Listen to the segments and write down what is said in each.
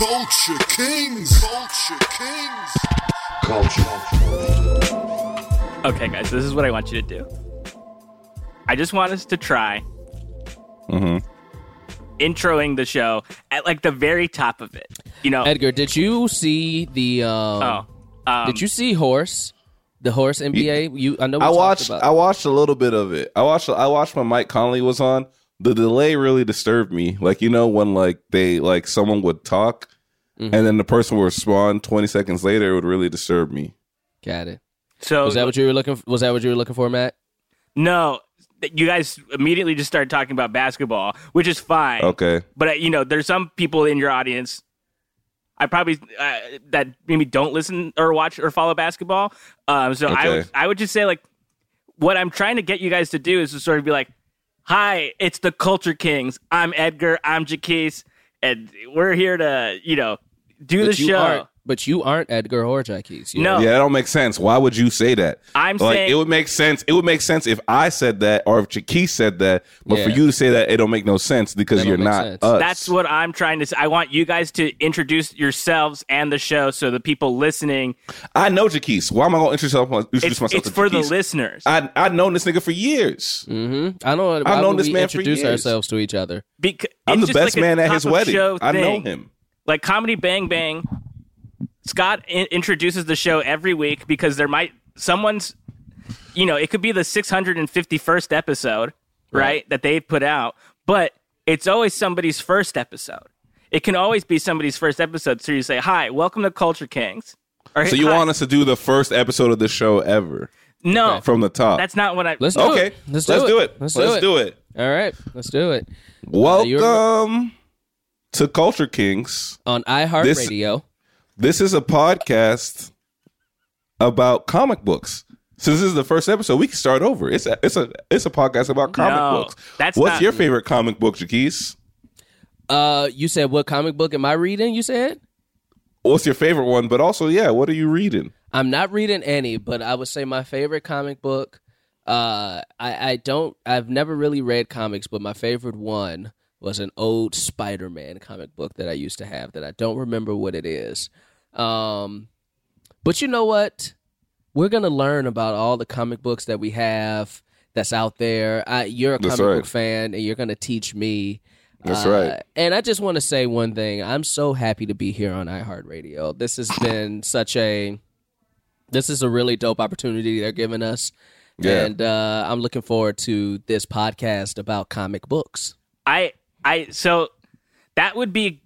Culture Kings. Culture Kings. Culture. Okay, guys, this is what I want you to do. I just want us to try mm-hmm. introing the show at like the very top of it. You know, Edgar, did you see the? Um, oh, um, did you see Horse? The Horse NBA. You, I know. We I watched. About, I watched a little bit of it. I watched. I watched when Mike Conley was on. The delay really disturbed me. Like you know when like they like someone would talk, Mm-hmm. and then the person would respond twenty seconds later. It would really disturb me. Got it. so Was that what you were looking? Was that what you were looking for, Matt? no, you guys immediately just started talking about basketball, which is fine. Okay. But uh, you know, there's some people in your audience. I probably uh, that maybe don't listen or watch or follow basketball. Um, so I would I would just say like what I'm trying to get you guys to do is to sort of be like, "Hi, it's the Culture Kings. I'm Edgar. I'm Jaquise, and we're here to you know do the you show." aren't. But you aren't Edgar or Jaquise. No. Yeah, that don't make sense. Why would you say that? I'm like saying- it would make sense. It would make sense if I said that or if Jaquise said that. But for Yeah. you to say that, it don't make no sense because That you're don't make not sense. us. That's what I'm trying to say. I want you guys to introduce yourselves and the show so the people listening. I know Jaquise. Why am I going to introduce myself? Introduce It's, myself it's to for the Jaquise? listeners. I I've known this nigga for years. Mm-hmm. I know. I've known this man for introduce years. ourselves to each other. Beca- I'm it's the just best like a man at top his of wedding. show I know thing. him. Like Comedy Bang Bang, Scott in- introduces the show every week because there might someone's, you know, it could be the 651st episode, right, that they've put out, but it's always somebody's first episode. It can always be somebody's first episode. So you say, "Hi, welcome to Culture Kings." Or, So you "Hi." want us to do the first episode of the show ever No, from the top? that's not what I. Let's do okay. it. Let's do it. do it. Let's, Let's do, do it. it. All right. Let's do it. Uh, welcome to Culture Kings. On This- iHeartRadio. This is a podcast about comic books. Since this is the first episode, we can start over. It's a it's a it's a podcast about comic No, books. that's What's not- your favorite comic book, Jaquise? Uh, you said what comic book am I reading? You said What's your favorite one? But also, yeah, what are you reading? I'm not reading any, but I would say my favorite comic book. Uh, I I don't. I've never really read comics, but my favorite one was an old Spider-Man comic book that I used to have that I don't remember what it is. Um, but you know what? We're gonna learn about all the comic books that we have that's out there. I, you're a That's comic right. book fan, and you're gonna teach me. That's Uh, right. And I just want to say one thing. I'm so happy to be here on iHeartRadio. This has been such a this is a really dope opportunity they're giving us. Yeah. And uh, I'm looking forward to this podcast about comic books. I I so that would be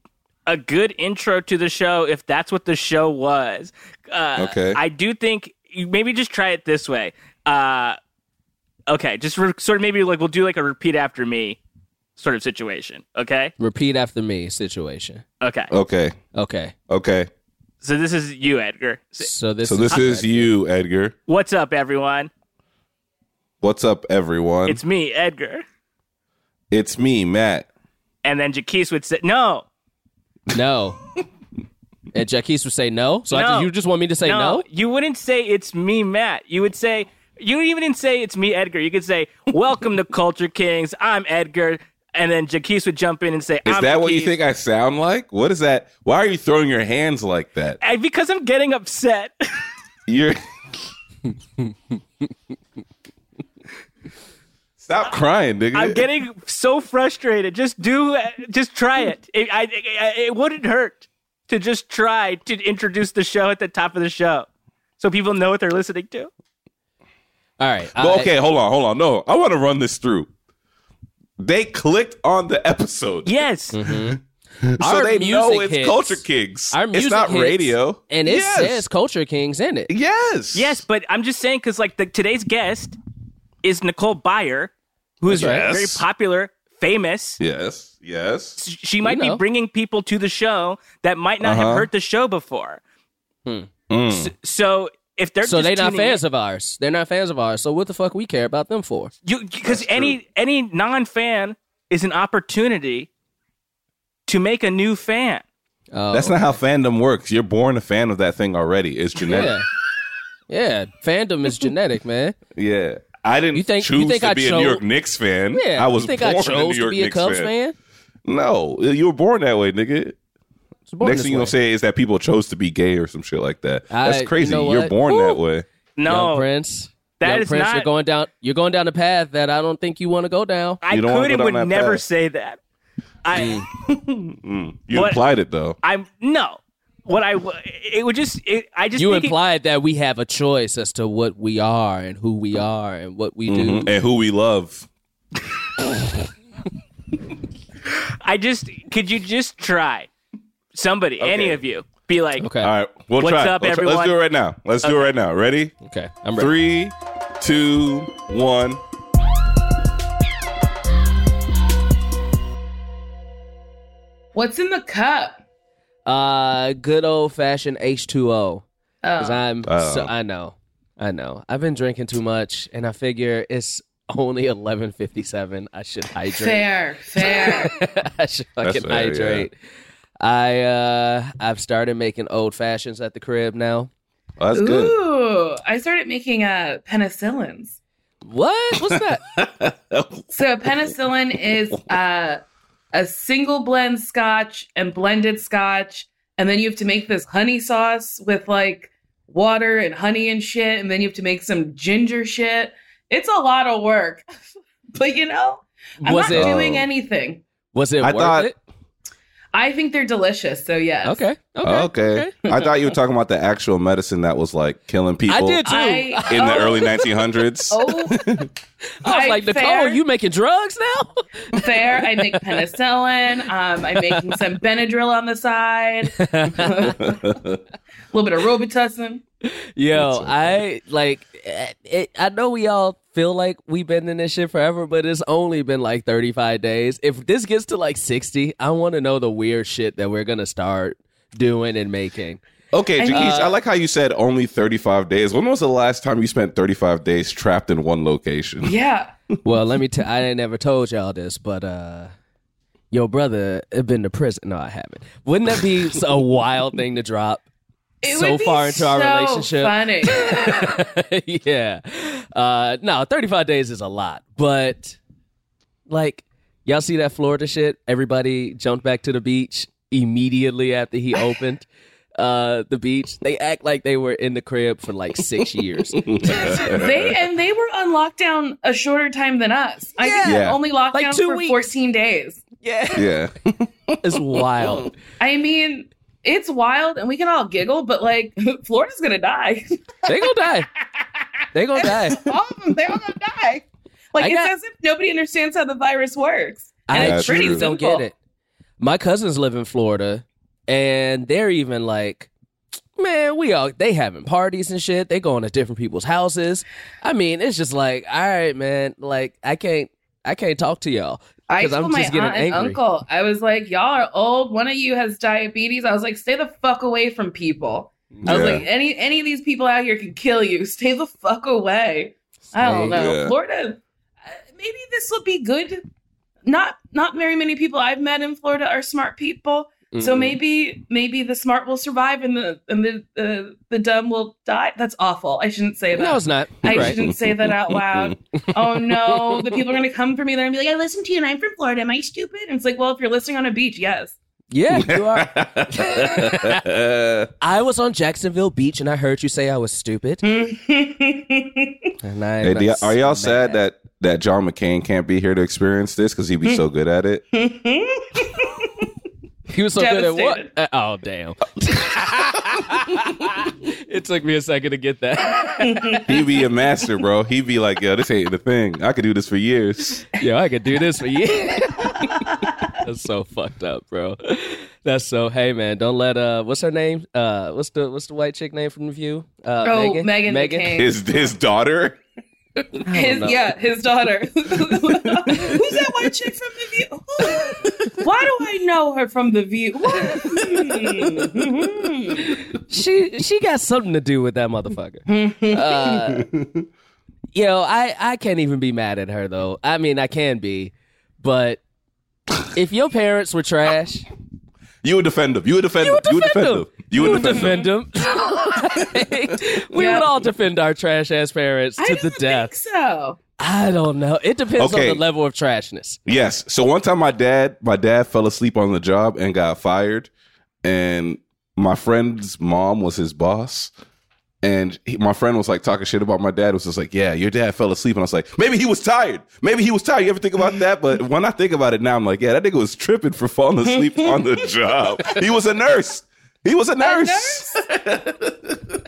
a good intro to the show if that's what the show was. Uh, Okay. I do think maybe just try it this way. Uh, okay, just re- sort of maybe like we'll do like a repeat after me sort of situation. Okay. Repeat after me situation. Okay. Okay, Okay. okay. So this is you, Edgar. So- So this So this is you, Edgar. What's up, everyone? What's up, everyone? It's me, Edgar. It's me, Matt. And then Jaquise would say, "No, no. and Jaquise would say no. So I No. just, you just want me to say no? You wouldn't say it's me, Matt. You would say you would even say it's me, Edgar. You could say, "Welcome to Culture Kings. I'm Edgar." And then Jaquise would jump in and say, Is I'm that what you think I sound like? What is that? Why are you throwing your hands like that? I- because I'm getting upset. You're. Stop crying, nigga. I'm getting so frustrated. Just do, just try it. It, I, I, it wouldn't hurt to just try to introduce the show at the top of the show, so people know what they're listening to. All right. Well, I- okay, hold on, hold on. No, I want to run this through. They clicked on the episode, Yes, mm-hmm. so Our they know it's hits. Culture Kings. Our music it's not hits, radio, And it yes. says Culture Kings in it. yes, yes, but I'm just saying because like the, today's guest is Nicole Byer, who is Yes. very popular, famous. yes, yes. She might be bringing people to the show that might not Uh-huh. have heard the show before. Mm. So if they're So they're not tuning in- fans of ours. They're not fans of ours. So what the fuck we care about them for? You because any any non fan is an opportunity to make a new fan. Oh, That's not how fandom works. You're born a fan of that thing already. It's genetic. yeah. Yeah, fandom is genetic, man. Yeah. I didn't You think- you choose think to I be a New York Knicks fan. Yeah, I was you think born I a chose New York to be a Knicks Cubs fan. fan? No, you were born that way, nigga. Next thing you way. gonna say is that people chose to be gay or some shit like that. That's I- you crazy. know You're what? born Woo. that way. Young No, Prince. that Young is Prince, not- You're going down. You're going down a path that I don't think you want to go down. I You don't wanna could and go would never path. say that. I, Mm. You What- implied it though. I'm no. What I it would just it, I just You think it- implied that we have a choice as to what we are and who we are and what we do. Mhm. And who we love. I just could you just try somebody any of you be like Okay. All right, we'll What's try. up, let's, everyone? let's do it right now. Let's do it right now. Ready? Okay. I'm ready. Three, two, one. What's in the cup? Uh, good old fashioned H2O. Because Oh. I'm, Oh. so, I know, I know. I've been drinking too much, and I figure it's only 11:57. I should hydrate. Fair, fair. I should fucking That's fair, hydrate. I uh, I've started making old fashions at the crib now. Oh, that's good. Ooh, I started making uh, penicillins. What? What's that? So penicillin is uh, a single blend scotch and blended scotch, and then you have to make this honey sauce with like water and honey and shit, and then you have to make some ginger shit. It's a lot of work, but you know, I'm was not it? doing anything. Was it I worth thought- it? I think they're delicious. So yes. Okay. Okay. Okay. I thought you were talking about the actual medicine that was like killing people I did too. I, in the oh, early 1900s. Oh, I was I- like, Nicole, fair. you making drugs now? fair. I make penicillin. Um, I'm making some Benadryl on the side. a little bit of Robitussin. Yo, I like. eh, It, I know we all feel like we've been in this shit forever, but it's only been like 35 days. If this gets to like 60, I want to know the weird shit that we're gonna start doing and making. Okay, And- Jaquise, Uh, I like how you said only 35 days. When was the last time you spent 35 days trapped in one location? Yeah. Well, let me tell. I ain't never told y'all this, but uh, your brother had been to prison. No, I haven't. Wouldn't that be a wild thing to drop? It So far into our relationship. Funny. yeah. Uh no, 35 days is a lot. But like y'all see that Florida shit? Everybody jumped back to the beach immediately after he opened uh the beach. They act like they were in the crib for like 6 years. they and they were on lockdown a shorter time than us. I think Yeah. only lockdown Like two for weeks. 14 days. yeah. Yeah. It's wild. I mean, it's wild and we can all giggle, but like Florida's gonna die. They going to die. They going to die. all of them, they're all gonna die. Like I it's got- as if nobody understands how the virus works. And I it's pretty truly don't get it. My cousins live in Florida, and they're even like, man, we all they having parties and shit. They going to different people's houses. I mean, it's just like, all right, man. Like, I can't, I can't talk to y'all I because told I'm my just getting aunt and angry. uncle, I was like, y'all are old. One of you has diabetes. I was like, stay the fuck away from people. I was like, any any of these people out here can kill you. Stay the fuck away. I don't know. Yeah. Florida, uh, maybe this will be good. Not not very many people I've met in Florida are smart people. So Mm-mm. maybe maybe the smart will survive and the and the uh, the dumb will die. That's awful. I shouldn't say that. No, it's not. I right. shouldn't say that out loud. oh no, the people are gonna come for me. They're gonna be like, "I listened to you, and I'm from Florida. Am I stupid?" And it's like, well, if you're listening on a beach, yes. Yeah, you are. I was on Jacksonville Beach and I heard you say I was stupid. And I Hey, do y- are y'all sad that that John McCain can't be here to experience this because he'd be so good at it? He was so good at what? Uh, oh damn! it took me a second to get that. He'd be a master, bro. He'd be like, "Yo, this ain't the thing. I could do this for years." Yo, I could do this for you. That's so fucked up, bro. That's so. Hey, man, don't let uh, what's her name? Uh, what's the what's the white chick name from the View? Uh, Oh, Meghan. Meghan McCain. His his daughter. His know. yeah, his daughter. Who's that white chick from the View? Why do I know her from the View? She she got something to do with that motherfucker. uh, know, I I can't even be mad at her though. I mean, I can be, but if your parents were trash, You would defend him. You would defend him. You would defend him. You would defend him. them. we would all defend our trash ass parents to don't the death. think so. I don't know. It depends Okay. on the level of trashness. Yes. So one time, my dad, my dad fell asleep on the job and got fired. and my friend's mom was his boss. And he, my friend was like talking shit about my dad. Was just like, "Yeah, your dad fell asleep," and I was like, "Maybe he was tired. Maybe he was tired." You ever think about that? But when I think about it now, I'm like, "Yeah, that nigga was tripping for falling asleep on the job. He was a nurse. He was a nurse."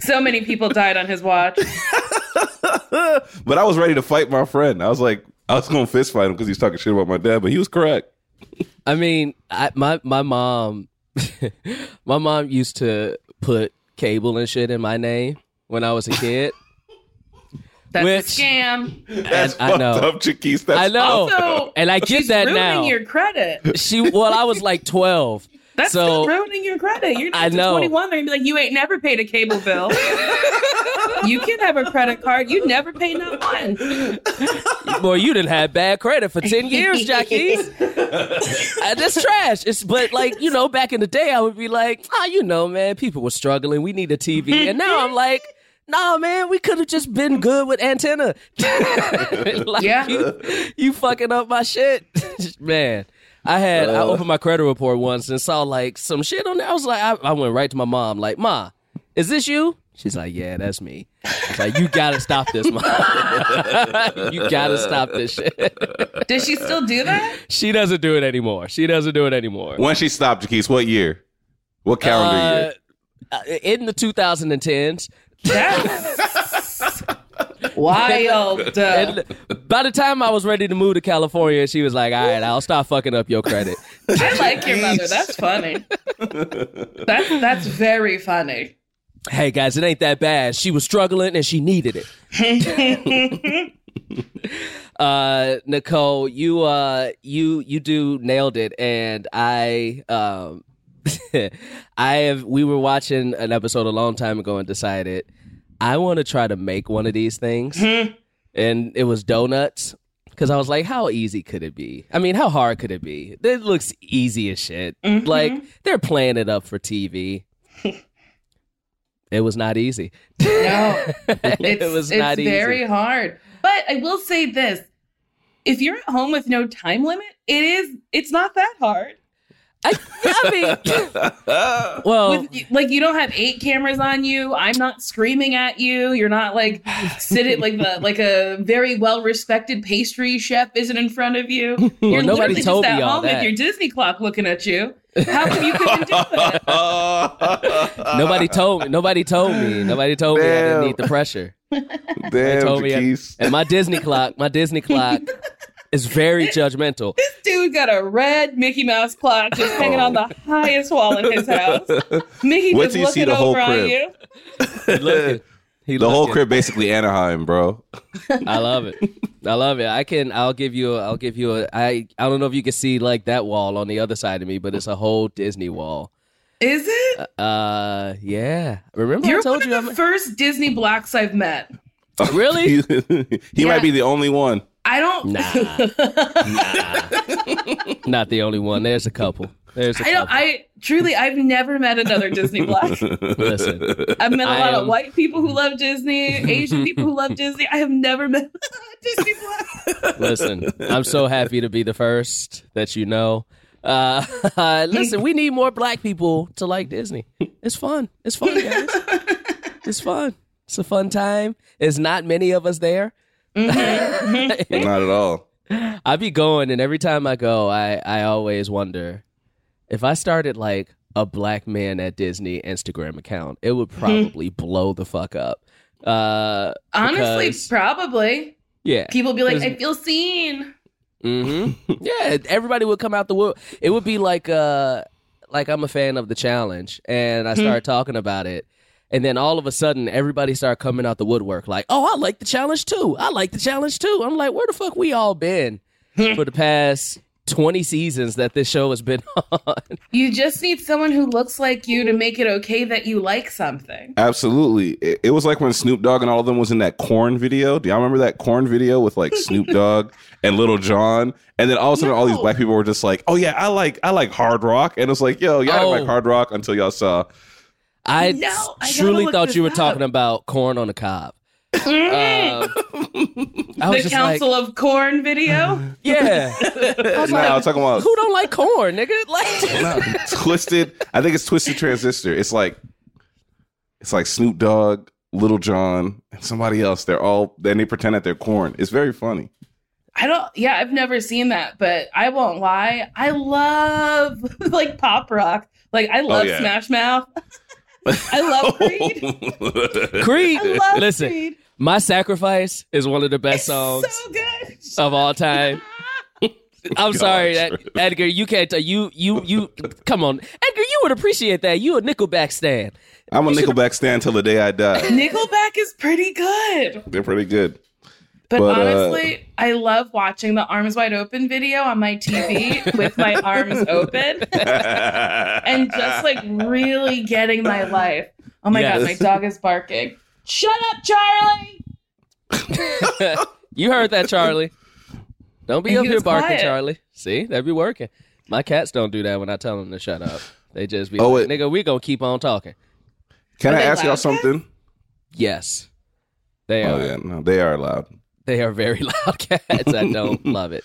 So many people died on his watch. but I was ready to fight my friend. I was like, I was going to fist fight him because he's talking shit about my dad, but he was correct. I mean, I, my my mom, my mom used to put cable and shit in my name when I was a kid. That's Which- a scam. That's I fucked know. up, Jaquise. That's I know, Also, and I get She's that ruining now. your credit. She well, I was like twelve. That's so still ruining your credit. You're I not know. 21. They're gonna be like, you ain't never paid a cable bill. you can have a credit card. You never paid not one. boy, you didn't have bad credit for ten years, Jackie. That's trash. It's but like you know, back in the day, I would be like, ah, you know, man, people were struggling. We need a TV, and now I'm like. Nah, man, we could have just been good with antenna. like, Yeah. you, you fucking up my shit, man. I had I opened my credit report once and saw like some shit on there. I was like, I, I went right to my mom, like, Ma, is this you? She's like, Yeah, that's me. I like, You gotta stop this, mom. you gotta stop this shit. Does she still do that? She doesn't do it anymore. She doesn't do it anymore. when she stopped, Jaquise, what year? What calendar year? Uh, in the 2010s. That's wild. And by the time I was ready to move to California, she was like, "All right, I'll stop fucking up your credit." I like your mother. That's funny. That's that's very funny. hey guys, it ain't that bad. She was struggling and she needed it. uh, Nicole, you uh, you you do nailed it, and I um, I have. We were watching an episode a long time ago and decided I want to try to make one of these things, hmm. and it was donuts. Because I was like, how easy could it be? I mean, how hard could it be? It looks easy as shit. Mm-hmm. Like, they're playing it up for TV. it was not easy. No, it's, it was it's not easy. very hard. But I will say this: if you're at home with no time limit, it is. It's not that hard. I, I mean, well, With, like you don't have eight cameras on you. I'm not screaming at you. You're not like sitting like the like a very well respected pastry chef isn't in front of you. You're nobody literally told just me at all home with your Disney clock looking at you. How come you couldn't do it? nobody told me. Nobody told me. Nobody told me I didn't need the pressure. They told me, I- and my Disney clock, my Disney clock, is very judgmental. This dude got a red Mickey Mouse clock just hanging on the highest wall in his house. Mickey Wait just till see looking the whole over on you. He looking. He The whole crib basically Anaheim, bro. I love it. I love it. I can. I'll give you. A, I'll give you a. I. I don't know if you can see like that wall on the other side of me, but it's a whole Disney wall. Is it? Uh, yeah. Remember You're I told one you. of I'm, the first Disney blacks I've met. really? he he Yeah. might be the only one. I don't. Nah. Not the only one. There's a couple. There's a I don't. couple. I truly, I've never met another Disney black. Listen. I've met a I lot am- of white people who love Disney, Asian people who love Disney. I have never met Disney black. Listen, I'm so happy to be the first that you know. Uh, listen, we need more black people to like Disney. It's fun. It's fun, guys. It's fun. It's a fun time. There's not many of us there. Not at all. I be going, and every time I go, I I always wonder if I started like a black man at Disney Instagram account, it would probably blow the fuck up. Uh, Honestly, because- probably yeah, people be like, Because- "I feel seen." hmm yeah, everybody would come out the wood. It would be like uh like I'm a fan of the challenge and I started talking about it. And then all of a sudden everybody started coming out the woodwork like, "Oh, I like the challenge too. I like the challenge too." I'm like, "Where the fuck we all been hmm. for the past 20 seasons that this show has been on?" You just need someone who looks like you to make it okay that you like something. Absolutely. It, it was like when Snoop Dogg and all of them was in that Korn video. Do y'all remember that Korn video with like Snoop Dogg and Lil Jon? And then all of a sudden all these black people were just like, "Oh yeah, I like I like hard rock." And it's like, "Yo, y'all Oh. didn't like hard rock until y'all saw I No, I truly thought you were up. talking about corn on the cob. Um, I was the just Council like, of Corn video. yeah. I was No, like, I'm talking about who don't like corn, nigga? Like, no, twisted. I think it's twisted transistor. It's like it's like Snoop Dogg, Lil Jon, and somebody else. They're all then they pretend that they're Korn. It's very funny. I don't. Yeah, I've never seen that, but I won't lie. I love like pop rock. Like I love yeah. Smash Mouth. I love Creed. Creed. I love Listen, Creed. my sacrifice is one of the best It's songs so good. of all time. I'm God, sorry, Ed- Edgar. You can't. Uh, you you you. Come on, Edgar. You would appreciate that. You a Nickelback stan. I'm a Nickelback stand till the day I die. Nickelback is pretty good. They're pretty good. But, But, uh, honestly, I love watching the arms wide open video on my TV with my arms open and just like really getting my life. Oh my god, my dog is barking. Shut up, Charlie. You heard that, Charlie. Don't be And up he here barking, quiet. Charlie. See, that'd be working. My cats don't do that when I tell them to shut up. They just be Oh, like, wait. nigga, we gonna keep on talking. Can Are I ask y'all something? Yes. They Oh are. yeah, no, they are loud. They are very loud cats. I don't love it.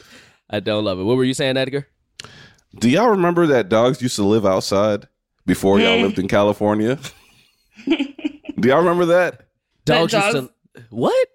I don't love it. What were you saying, Edgar? Do y'all remember that dogs used to live outside before y'all Hmm. lived in California? Do y'all remember that? Dogs used dogs- to what?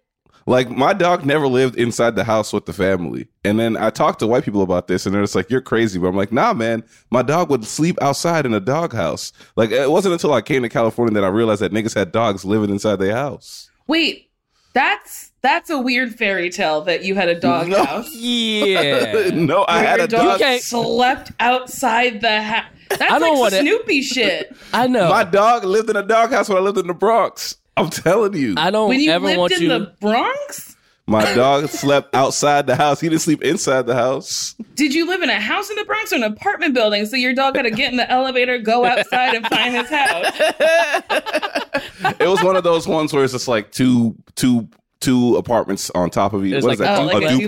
Like my dog never lived inside the house with the family. And then I talked to white people about this and they're just like, You're crazy. But I'm like, nah, man, my dog would sleep outside in a dog house. Like it wasn't until I came to California that I realized that niggas had dogs living inside their house. Wait, that's that's a weird fairy tale that you had a dog No. house. Yeah. no, I where had your a dog dog. can't- slept outside the house. That's I don't like wanna- Snoopy shit. I know. My dog lived in a dog house when I lived in the Bronx. I'm telling you. I don't When you ever lived want in you. the Bronx, my dog slept outside the house. He didn't sleep inside the house. did you live in a house in the Bronx or an apartment building? So your dog had to get in the elevator, go outside, and find his house. It was one of those ones where it's just like two two two apartments on top of each. It's What is like that? Oh, a like a a duplex.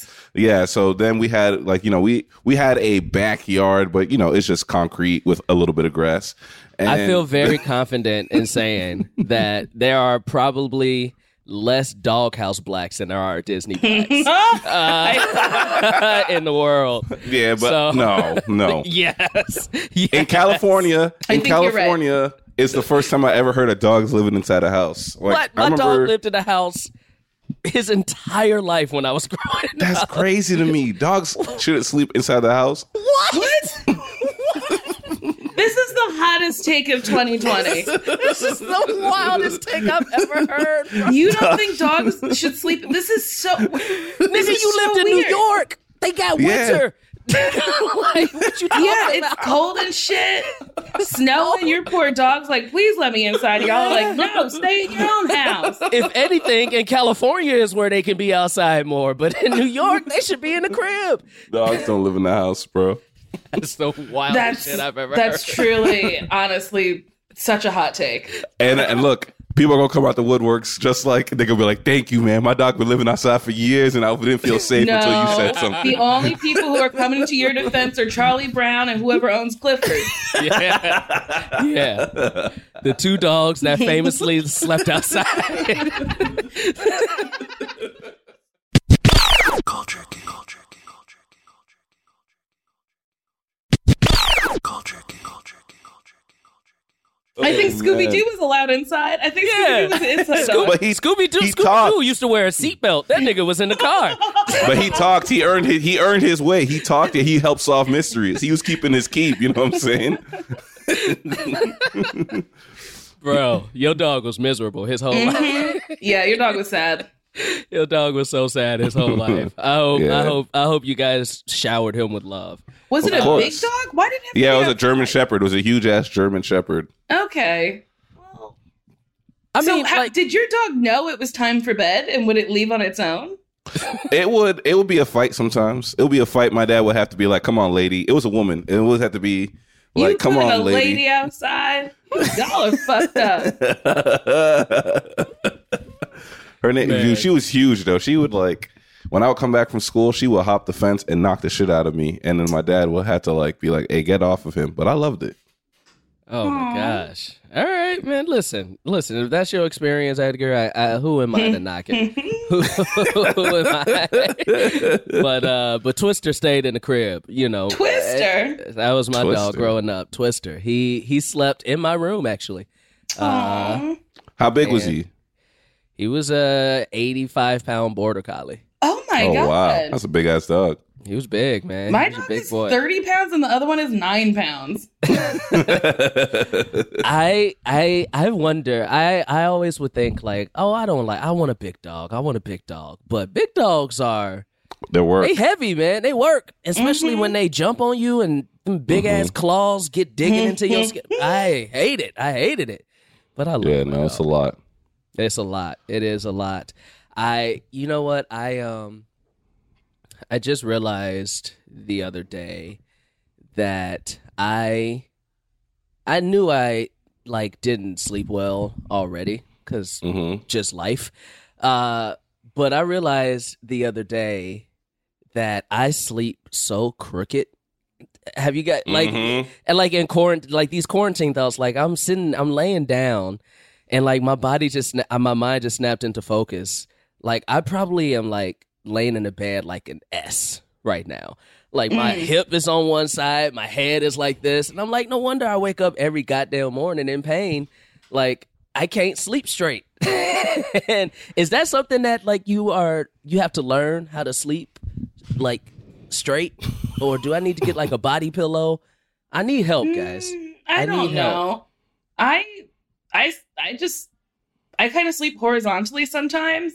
duplex. Yeah, so then we had like you know we we had a backyard, but you know it's just concrete with a little bit of grass. And I feel very confident in saying that there are probably less doghouse blacks than there are Disney blacks uh, in the world. yeah, but So- no, no. Yes. In. California, I in think you're right. California, it's the first time I ever heard of dogs living inside a house. Like, What? I My remember, dog lived in a house his entire life when I was growing up. That's up. crazy to me. Dogs shouldn't sleep inside the house. What? This is the hottest take of 2020. this is the wildest take I've ever heard. From. You don't think dogs should sleep? This is so. This Nigga, is you so lived in New. York. They got Yeah. winter. like, what you talking Yeah, it's cold and shit. Snow and your poor dog's like, please let me inside. Y'all are like, no, stay in your own house. If anything, in California is where they can be outside more, but in New York, they should be in the crib. Dogs don't live in the house, bro. That's the wildest That's shit I've ever heard. that's heard. truly, honestly, such a hot take. And and look, people are gonna come out the woodworks just like they're gonna be like, "Thank you, man. My dog been living outside for years, and I didn't feel safe no, until you said something." the only people who are coming to your defense are Charlie Brown and whoever owns Clifford. Yeah. yeah. The two dogs that famously slept outside. Culture King. Culture King. Culture King. I think Oh, uh, Scooby man. Doo was allowed inside. I think Yeah. Scooby Doo was inside. dog. But he Scooby Doo, Scooby-Doo used to wear a seatbelt. That nigga was in the car. But he talked. He earned his, he earned his way. He talked and he helped solve mysteries. He was keeping his keep. You know what I'm saying? Bro, your dog was miserable his whole life. Mm-hmm. yeah, your dog was sad. Your dog was so sad his whole life. I hope I hope I hope you guys showered him with love. Was it Of a course. big dog? Why did it have to Yeah, be it was a outside? German Shepherd. It was a huge ass German Shepherd. Okay. Well, I so, mean, how, like, did your dog know it was time for bed, and would it leave on its own? It would it would be a fight sometimes. It would be a fight. My dad would have to be like, "Come on, lady." It was a woman. It would have to be you like, "Come on, a lady." outside. Y'all are fucked up. Her name, Man. she was huge though. She would like when I would come back from school, she would hop the fence and knock the shit out of me, and then my dad would have to like be like, "Hey, get off of him." But I loved it. Oh my gosh! All right, man. Listen, listen. If that's your experience, Edgar, I, I, who am I to knock it? who, who am I? but uh, but Twister stayed in the crib. You know, Twister? That was my dog growing up. Twister. He he slept in my room actually. Uh, How big was he? he was a eighty-five pound border collie. Oh my oh god. wow, that's a big ass dog. He was big, man. My he a dog big is boy. 30 pounds and the other one is 9 pounds. I I I wonder. I I always would think like, oh, I don't like. I want a big dog. I want a big dog. But big dogs are There were. they heavy, man. They work, especially Mm-hmm. when they jump on you and them big ass claws get digging into your skin. I hate it. I hated it. But I love it. Yeah, my no, it's a lot. It's a lot. It is a lot. I you know what? I um I just realized the other day that I I knew I like didn't sleep well already cuz hmm just life. Uh but I realized the other day that I sleep so crooked. Have you got like Mhm. and like in quarantine, like these quarantine thoughts, like I'm sitting, I'm laying down, and like my body just, my mind just snapped into focus. Like I probably am like laying in the bed like an S right now. Like my Mm. hip is on one side, my head is like this, and I'm like, no wonder I wake up every goddamn morning in pain. Like I can't sleep straight. and is that something that like you are, you have to learn how to sleep like straight, or do I need to get like a body pillow? I need help, guys. Mm, I, I don't need help. I I I just I kind of sleep horizontally sometimes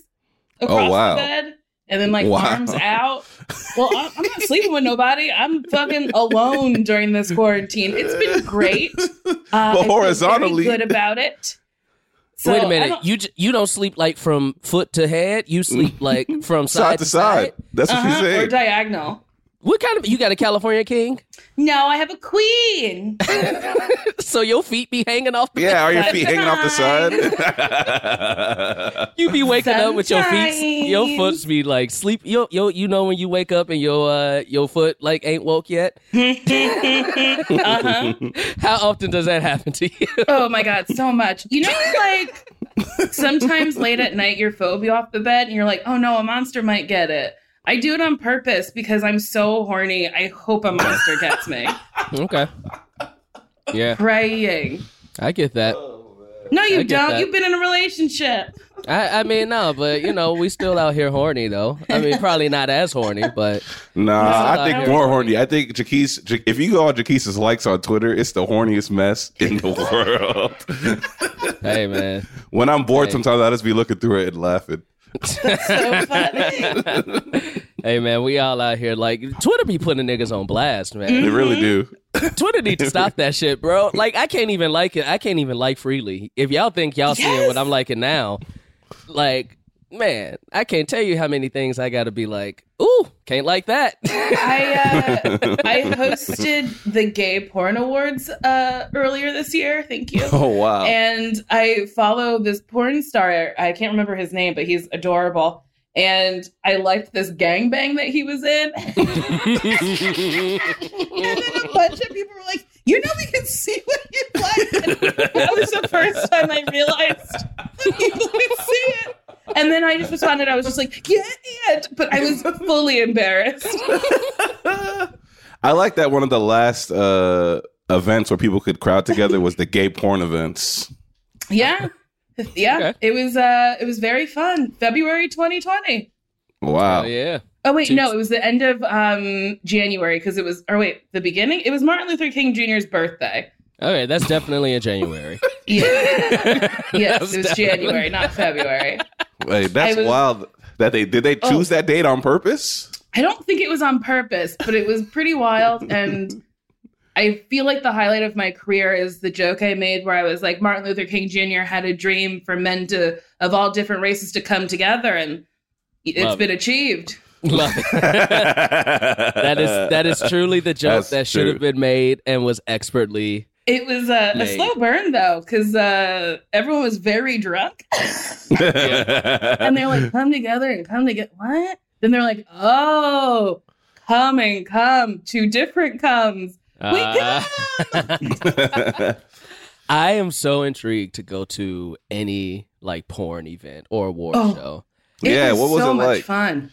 across Oh, wow. the bed and then like Wow. arms out. Well, I'm, I'm not sleeping with nobody. I'm fucking alone during this quarantine. It's been great. Uh, I feel horizontally- very good about it. So, Wait a minute. don't- You j- you don't sleep like from foot to head. You sleep like from Side side, to side. That's what uh-huh, she's or saying. diagonal. What kind of you got a California king? No, I have a queen. so your feet be hanging off the yeah, are your feet hanging off the Sometimes. side? You be waking up with your feet your Sometimes. foots be like sleep yo yo you know when you wake up and your uh your foot like ain't woke yet? uh-huh. How often does that happen to you? Oh my god, so much. You know, like sometimes late at night your foot will be off the bed and you're like, oh no, a monster might get it. I do it on purpose because I'm so horny. I hope a monster gets me. okay. Yeah, Praying. I get that. Oh, no, you don't. that. You've been in a relationship. I, I mean, no, but you know, we still out here horny though. I mean, probably not as horny, but Nah, I I think more horny. I think Jaquise, Ja- if you go on Jaquise's likes on Twitter, it's the horniest mess in the world. hey, man. when I'm bored, Hey. sometimes I just be looking through it and laughing. So funny. Hey, man, we all out here like Twitter be putting niggas on blast, man. They really do. Twitter need to stop that shit, bro. Like, I can't even like it. I can't even like freely. If y'all think y'all seeing what I'm liking now, like, man, I can't tell you how many things I got to be like, ooh, can't like that. I uh, I hosted the Gay Porn Awards uh, earlier this year. Thank you. Oh wow. and I follow this porn star. I can't remember his name, but he's adorable. And I liked this gangbang that he was in. and then a bunch of people were like, "You know, we can see what you like." And that was the first time I realized that people could see it. And then I just responded. I was just like, "Yeah, yeah," but I was fully embarrassed. I like that one of the last uh, events where people could crowd together was the gay porn events. Yeah, yeah. Okay. It was uh, it was very fun. February 2020. Wow. Oh, yeah. Oh wait, Jeez. no, it was the end of um January because it was or wait, the beginning? It was Martin Luther King Jr.'s birthday. Okay, that's definitely in January. Yeah. yes, was it was definitely- January, not February. Wait, that's was- wild. That they did they oh. choose that date on purpose? I don't think it was on purpose, but it was pretty wild and I feel like the highlight of my career is the joke I made where I was like Martin Luther King Jr. had a dream for men to of all different races to come together and it's Love been achieved. Love it. That is that is truly the joke That's that should true. have been made and was expertly. It was uh, a slow burn though, because uh, everyone was very drunk. and they're like, come together and come to get what? Then they're like, oh, come and come, two different comes. We Uh, I am so intrigued to go to any like porn event or award Oh. show. It Yeah, was what was so it much like? fun.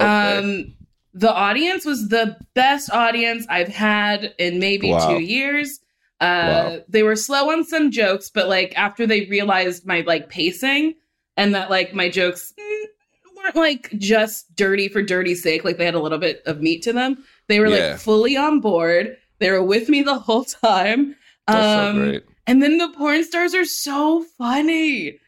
Okay. Um, the audience was the best audience I've had in maybe Wow. two years. Uh, Wow. They were slow on some jokes, but like after they realized my like pacing and that like my jokes mm, weren't like just dirty for dirty's sake, like they had a little bit of meat to them. They were Yeah. like fully on board. They were with me the whole time. That's Um, so great. And then the porn stars are so funny.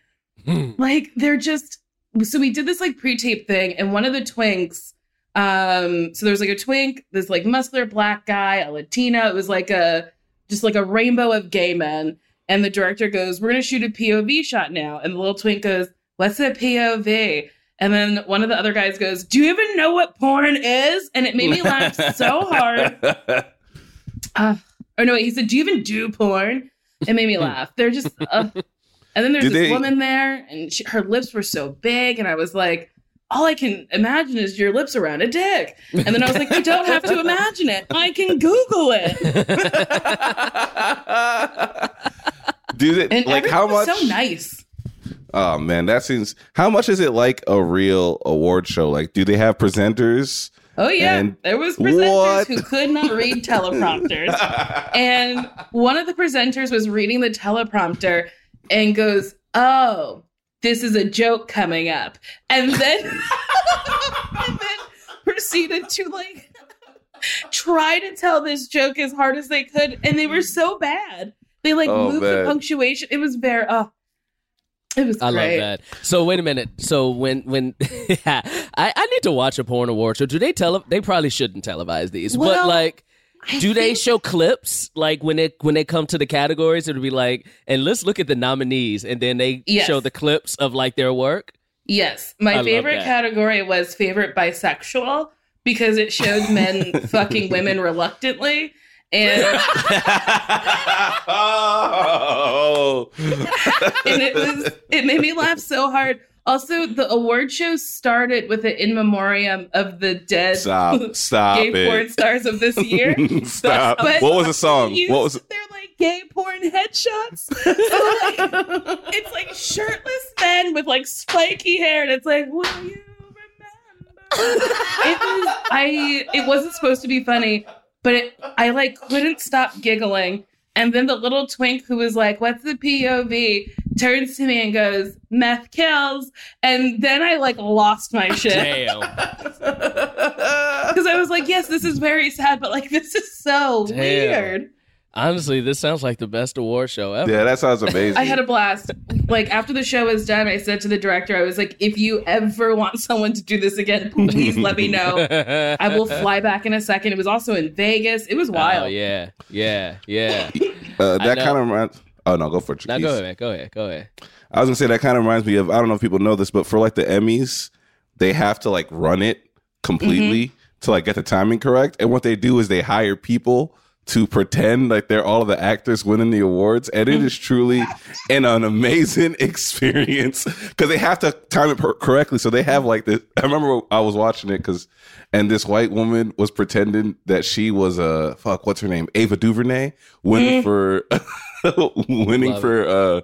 like they're just so we did this like pre-tape thing and one of the twinks um so there was like a twink this like muscular black guy a latina it was like a just like a rainbow of gay men. And the director goes we're gonna shoot a pov shot now. And the little twink goes what's a pov and then one of the other guys goes do you even know what porn is? And it made me laugh so hard. Uh, or no, wait, he said, "Do you even do porn?" It made me laugh. They're just, uh, and then there's Did this they- woman there, and she, her lips were so big, and I was like, "All I can imagine is your lips around a dick." And then I was like, "You don't have to imagine it. I can Google it." Dude, it, And like how much? so nice. Oh man, that seems. How much is it like a real award show? Like, do they have presenters? Oh yeah, And there was presenters what? who could not read teleprompters, and one of the presenters was reading the teleprompter and goes, "Oh, this is a joke coming up," and then and then proceeded to like try to tell this joke as hard as they could, and they were so bad. They like Oh, moved the punctuation. It was very. Oh, it was I love that. So wait a minute. So when when I I need to watch a porn award show. Do they tele? They probably shouldn't televise these, but like. I Do they show clips like when it when they come to the categories? It'll be like, and let's look at the nominees, and then they Yes. show the clips of like their work. Yes, my love favorite category was favorite bisexual because it showed men fucking women reluctantly. And oh, and it was it made me laugh so hard. Also, the award show started with an in memoriam of the dead stop, stop gay porn stars of this year. stop. But what was the song? Used What was? their like gay porn headshots? So, like, it's like shirtless men with like spiky hair, and it's like, will you remember? it was I. It wasn't supposed to be funny, but it, I like couldn't stop giggling. And then the little twink who was like, "What's the POV?" Turns to me and goes, "Meth kills." And then I like lost my shit Damn. because I was like, "Yes, this is very sad, but like this is so Damn. weird." Honestly, this sounds like the best award show ever. Yeah, that sounds amazing. I had a blast. Like after the show was done, I said to the director, I was like, if you ever want someone to do this again, please let me know. I will fly back in a second. It was also in Vegas. It was wild. Oh yeah, yeah, yeah. uh, that kind of reminds. Oh no, go for it. now go ahead, go ahead, go ahead. I was gonna say that kind of reminds me of I don't know if people know this, but for like the Emmys, they have to like run it completely Mm-hmm. to like get the timing correct. And what they do is they hire people to pretend like they're all of the actors winning the awards, and it is truly an, an amazing experience because they have to time it per- correctly. So they have like this. I remember I was watching it because, and this white woman was pretending that she was a fuck. What's her name? Ava DuVernay, winning for winning Love for uh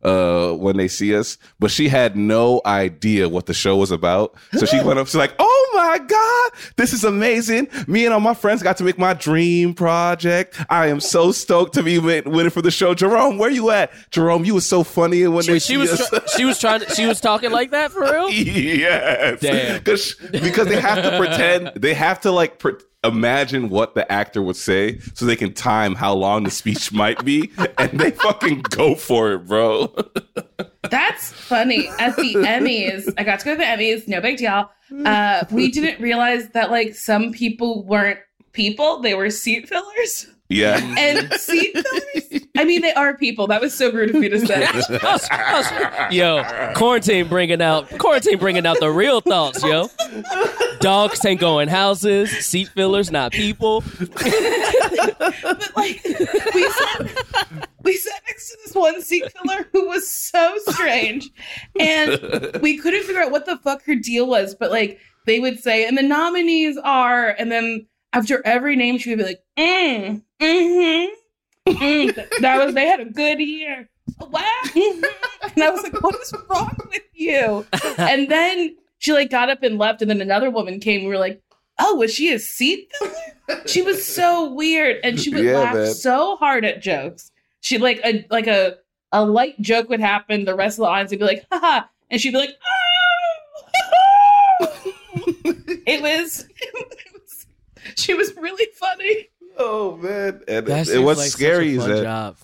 uh when they see us but she had no idea what the show was about. So she went up she's like oh my god this is amazing. Me and all my friends got to make my dream project. I am so stoked to be win- winning for the show. Jerome where you at? Jerome you was so funny when they she was us. she was trying to, she was talking like that for real. yes. Damn. 'Cause- because they have to pretend they have to like pre- imagine what the actor would say so they can time how long the speech might be and they fucking go for it bro That's funny. At the Emmys, I got to go to the Emmys, no big deal. Uh, we didn't realize that like some people weren't people, they were seat fillers. yeah And seat fillers, I mean, they are people. That was so rude of me to say. Us- us- yo, quarantine bringing out quarantine bringing out the real thoughts, yo. Dogs ain't going houses, seat fillers, not people. but like we sat, we sat next to this one seat filler who was so strange and we couldn't figure out what the fuck her deal was but like they would say and the nominees are and then after every name she would be like mm, mm-hmm Mm, that was they had a good year. Wow. and I was like, what is wrong with you? And then she like got up and left, and then another woman came. We were like, oh, was she a seat filler? She was so weird, and she would Yeah, laugh man. so hard at jokes. She like a like a a light joke would happen. The rest of the audience would be like, haha, and she'd be like, oh. it was. It was she was really funny. Oh man, and That it, seems what's like such scary a is fun that job.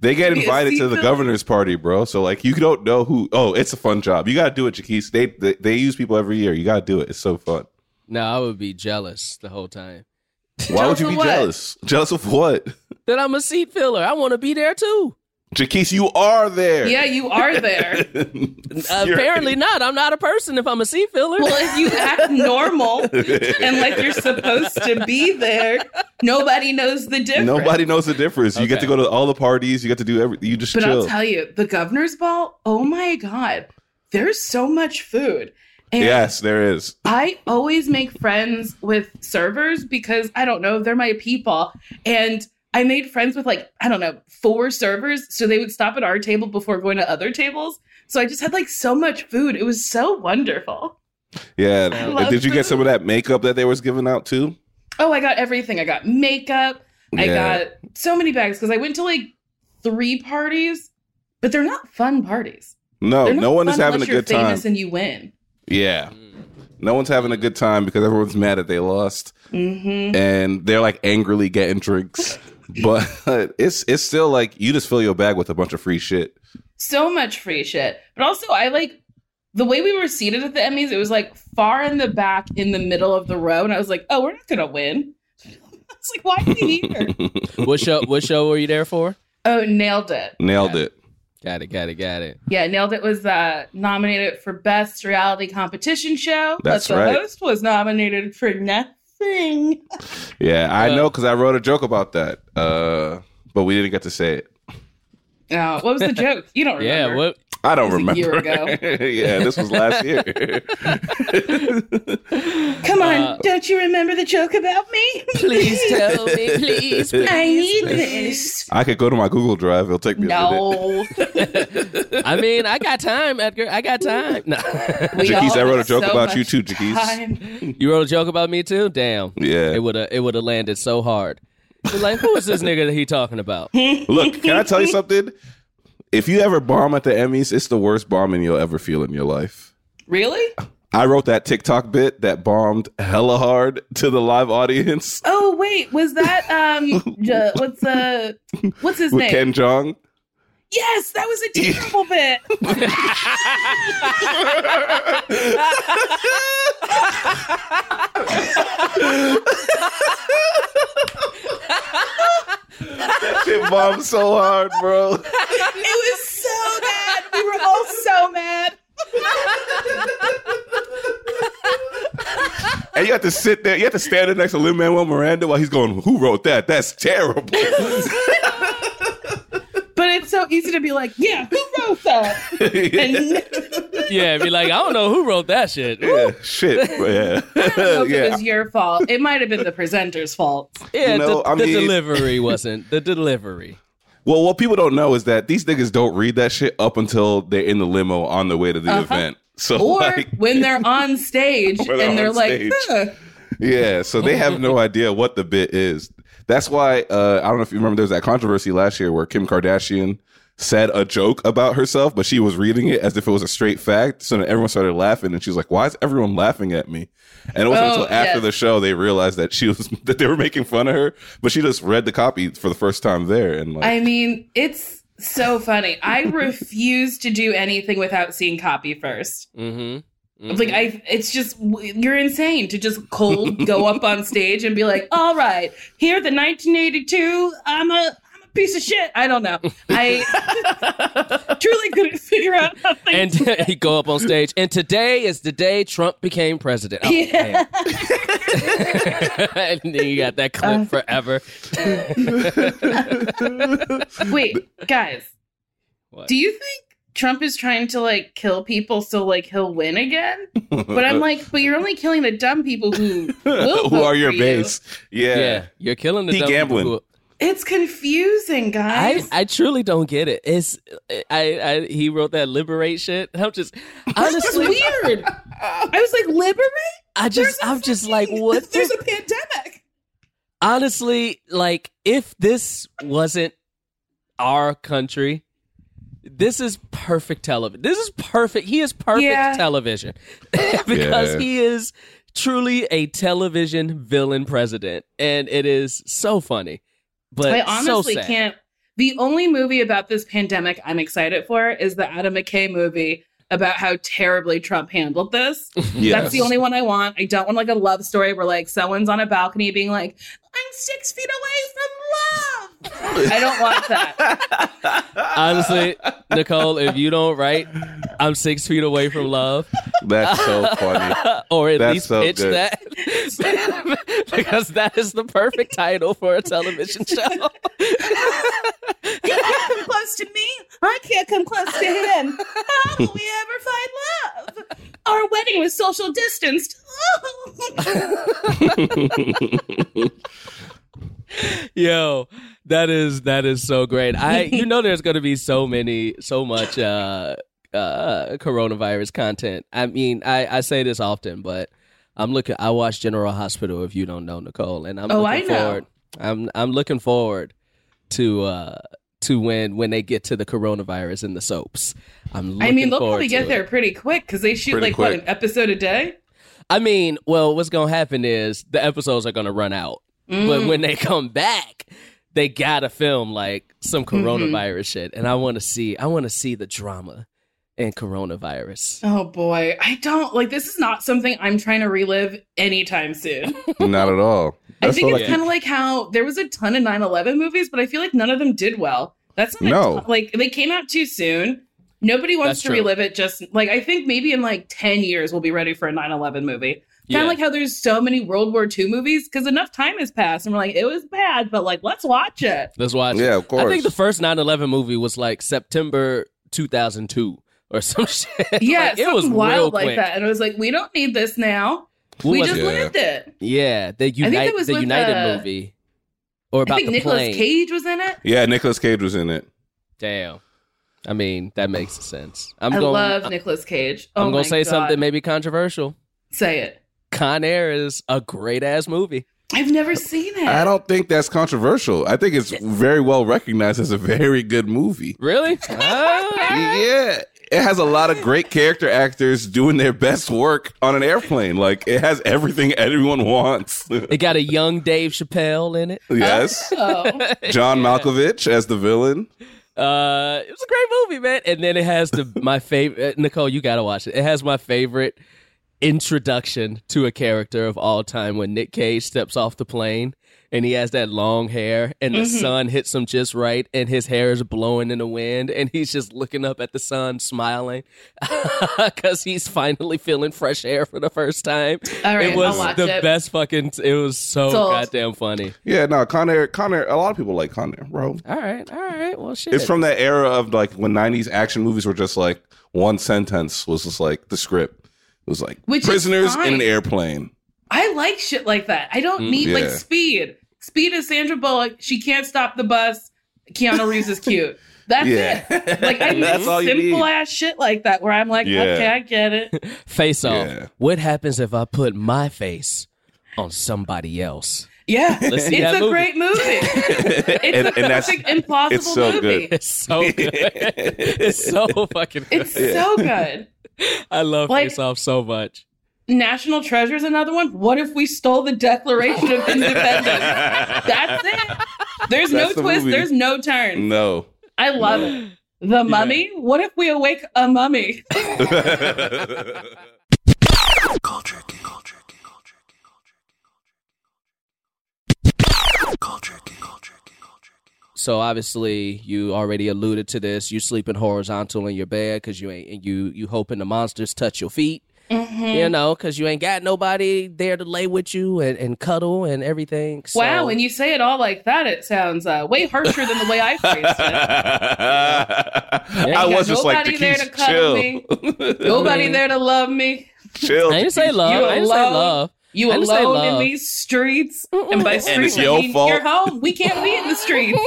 they get invited to the seatbelt. governor's party, bro. So like, you don't know who. Oh, it's a fun job. You got to do it, Jaquise. They, they they use people every year. You got to do it. It's so fun. No, I would be jealous the whole time. Why would you be what? jealous? Jealous of what? That I'm a seat filler. I want to be there too. Jaquise, you are there. Yeah, you are there. Apparently not. I'm not a person if I'm a sea filler. Well, if you act normal and like you're supposed to be there, nobody knows the difference. Nobody knows the difference. You get to go to all the parties. You get to do every. You just But chill. I'll tell you, the governor's ball, oh my God, there's so much food. And yes, there is. I always make friends with servers because I don't know, they're my people. And I made friends with like, I don't know, four servers. So they would stop at our table before going to other tables. So I just had like so much food. It was so wonderful. Yeah. I And love did you get some of that makeup that they was giving out too? Oh, I got everything. I got makeup. I got so many bags because I went to like three parties, but they're not fun parties. No, no one is having a good time. famous and you win. Yeah. No one's having a good time because everyone's mad that they lost hmm and they're like angrily getting drinks. But it's it's still like you just fill your bag with a bunch of free shit. So much free shit. But also, I like the way we were seated at the Emmys. It was like far in the back, in the middle of the row, and I was like, "Oh, we're not gonna win." It's like, why are we here? what show? What show were you there for? oh, nailed it. Nailed it. Got it. Got it. Got it. Yeah, nailed it was uh, nominated for best reality competition show. That's but the right. host was nominated for nothing. Yeah, I Uh, know because I wrote a joke about that. Uh, but we didn't get to say it. Oh, what was the joke? You don't remember. Yeah. What? I don't It a remember. year ago. yeah, this was last year. Come on, Uh, don't you remember the joke about me? Please tell me. Please. I need this. I could go to my Google Drive. It'll take me a minute. No. I mean, I got time, Edgar. I got time. No. We Jaquise, I wrote a joke so about you too, Jaquise. you wrote a joke about me too. Damn. Yeah. It would have. It would have landed so hard. Like, who is this nigga that he talking about? Look, can I tell you something? If you ever bomb at the Emmys, it's the worst bombing you'll ever feel in your life. Really? I wrote that TikTok bit that bombed hella hard to the live audience Oh wait, was that um? J- what's uh? What's his with name? Ken Jeong. Yes, that was a terrible bit. That shit bombed so hard, bro. It was so bad. We were all so mad. And you have to sit there, you have to stand there next to Lin Manuel Miranda while he's going, Who wrote that? That's terrible. But it's so easy to be like, yeah, who wrote that? And Yeah, be like, I don't know who wrote that shit. yeah, shit. Yeah. I don't know if it was your fault. It might have been the presenter's fault. Yeah, No, the, I the delivery wasn't the delivery. Well, what people don't know is that these niggas don't read that shit up until they're in the limo on the way to the Uh-huh. event. So Or like, when they're on stage they're and they're on like, huh. Yeah, so they have no idea what the bit is. That's why uh, I don't know if you remember there was that controversy last year where Kim Kardashian said a joke about herself, but she was reading it as if it was a straight fact. So then everyone started laughing, and she was like, "Why is everyone laughing at me?" And it wasn't Oh, until after yes. the show they realized that she was that they were making fun of her, but she just read the copy for the first time there, and like, I mean, it's so funny. I refuse to do anything without seeing copy 1st Mm-hmm. Like I, it's just you're insane to just cold go up on stage and be like, "All right, here the 1982. I'm a I'm a piece of shit." I don't know. I truly couldn't figure out how things. and he go up on stage. And today is the day Trump became president. Oh, Yeah. and then you got that clip Uh. forever. Wait, guys, What? do you think Trump is trying to like kill people so like he'll win again? But I'm like, but you're only killing the dumb people who will who vote are your for you. base? Yeah. yeah. you're killing the He dumb people gambling. who- It's confusing, guys. I truly don't get it. It's I, I he wrote that liberate shit. I'm just That's honestly weird. I was like, liberate? I just There's a I'm just like what There's the- a pandemic. honestly like if this wasn't our country this is perfect television this is perfect he is perfect Yeah. television because Yeah. he is truly a television villain president and it is so funny but I honestly sad. can't. The only movie about this pandemic I'm excited for is the Adam McKay movie about how terribly Trump handled this. Yes. That's the only one I want. I don't want like a love story where like someone's on a balcony being like, "I'm six feet away from love." I don't want that. honestly nicole if you don't write i'm six feet away from love That's so funny. or at That's least so pitch good. that because that is the perfect title for a television show. You can't come close to me. I can't come close to him. How will we ever find love? Our wedding was social distanced. Yo, that is that is so great. I you know there's going to be so many so much uh uh coronavirus content. I mean, I I say this often, but I'm looking I watch General Hospital if you don't know Nicole and I'm Oh, looking I know. forward. I'm I'm looking forward to uh to when when they get to the coronavirus and the soaps. I'm looking I mean, they'll probably get it. there pretty quick because they shoot Pretty like what an episode a day. I mean, well, what's gonna happen is the episodes are gonna run out, but Mm. when they come back, they gotta film like some Mm-hmm. coronavirus shit, and I want to see, I want to see the drama in coronavirus. Oh boy, I don't like this. Is not something I'm trying to relive anytime soon. Not at all. I think it's I kind of like how there was a ton of 9/11 movies, but I feel like none of them did well. That's not No. ton- like they came out too soon. Nobody wants That's to true. relive it. Just like I think maybe in like 10 years we'll be ready for a 9/11 movie. Kind Yeah. of like how there's so many World War II movies because enough time has passed and we're like, it was bad, but like let's watch it. Let's watch. it. Yeah, of course. I think the first 9/11 movie was like September 2002 or some shit. Yeah, Like, it was something real wild like quick. that, and it was like, we don't need this now. What we was just it? Yeah. lived it. Yeah, the that Unite, was the with, United uh, movie, or I think the Nicolas plane. Cage was in it. yeah, Nicolas Cage was in it. Damn. I mean, that makes sense. I'm i going. love Nicolas Cage. Oh I'm gonna say God. something maybe controversial. Say it. Con Air is a great ass movie. I've never seen it. I don't think that's controversial. I think it's very well recognized as a very good movie. Really? Ah. Yeah. It has a lot of great character actors doing their best work on an airplane. Like it has everything everyone wants. it got a young Dave Chappelle in it. yes. Oh. John Malkovich as the villain. Uh, it was a great movie, man. And then it has the my favorite. Nicole, you gotta watch it. It has my favorite introduction to a character of all time when Nick Cage steps off the plane and he has that long hair and the mm-hmm. sun hits him just right and his hair is blowing in the wind and he's just looking up at the sun smiling because he's finally feeling fresh air for the first time. All right, it was I'll watch the it. best fucking. It was so Sold. goddamn funny. Yeah, no, Con Air, Con Air, a lot of people like Con Air, bro. All right, all right. Well, shit. It's from that era of like when 90s action movies were just like one sentence was just like the script. It was like Which prisoners in an airplane. I like shit like that. I don't need like yeah. speed. Speed is Sandra Bullock. She can't stop the bus. Keanu Reeves is cute. That's Yeah. it. Like I need That's all simple need. ass shit like that where I'm like, Yeah. okay, I get it. Face off. Yeah. What happens if I put my face on somebody else? Yeah, Let's see it's that a movie. great movie. It's and, a and that's perfect implausible it's so movie. good. It's so good. it's so fucking good. It's so good. I love like- Face Off so much. National Treasure is another one. What if we stole the Declaration of Independence? That's it. There's That's the no twist. movie. There's no turn. no. I love it. The Mummy. What if we awake a mummy? Culture King. Culture King. Culture King. Culture King. Culture King. Culture King. Culture King. So obviously, you already alluded to this. You sleeping horizontal in your bed because you ain't you you hoping the monsters touch your feet. Mm-hmm. You know, because you ain't got nobody there to lay with you and, and cuddle and everything. So, Wow, when you say it all like that, it sounds uh, way harsher than the way I phrased it. I was just like, nobody there to cuddle chill. me. Nobody there to love me. chill. I didn't say love. You I didn't say love. You I say alone in these streets, and by streets I your mean fault. you're home. We can't be in the streets.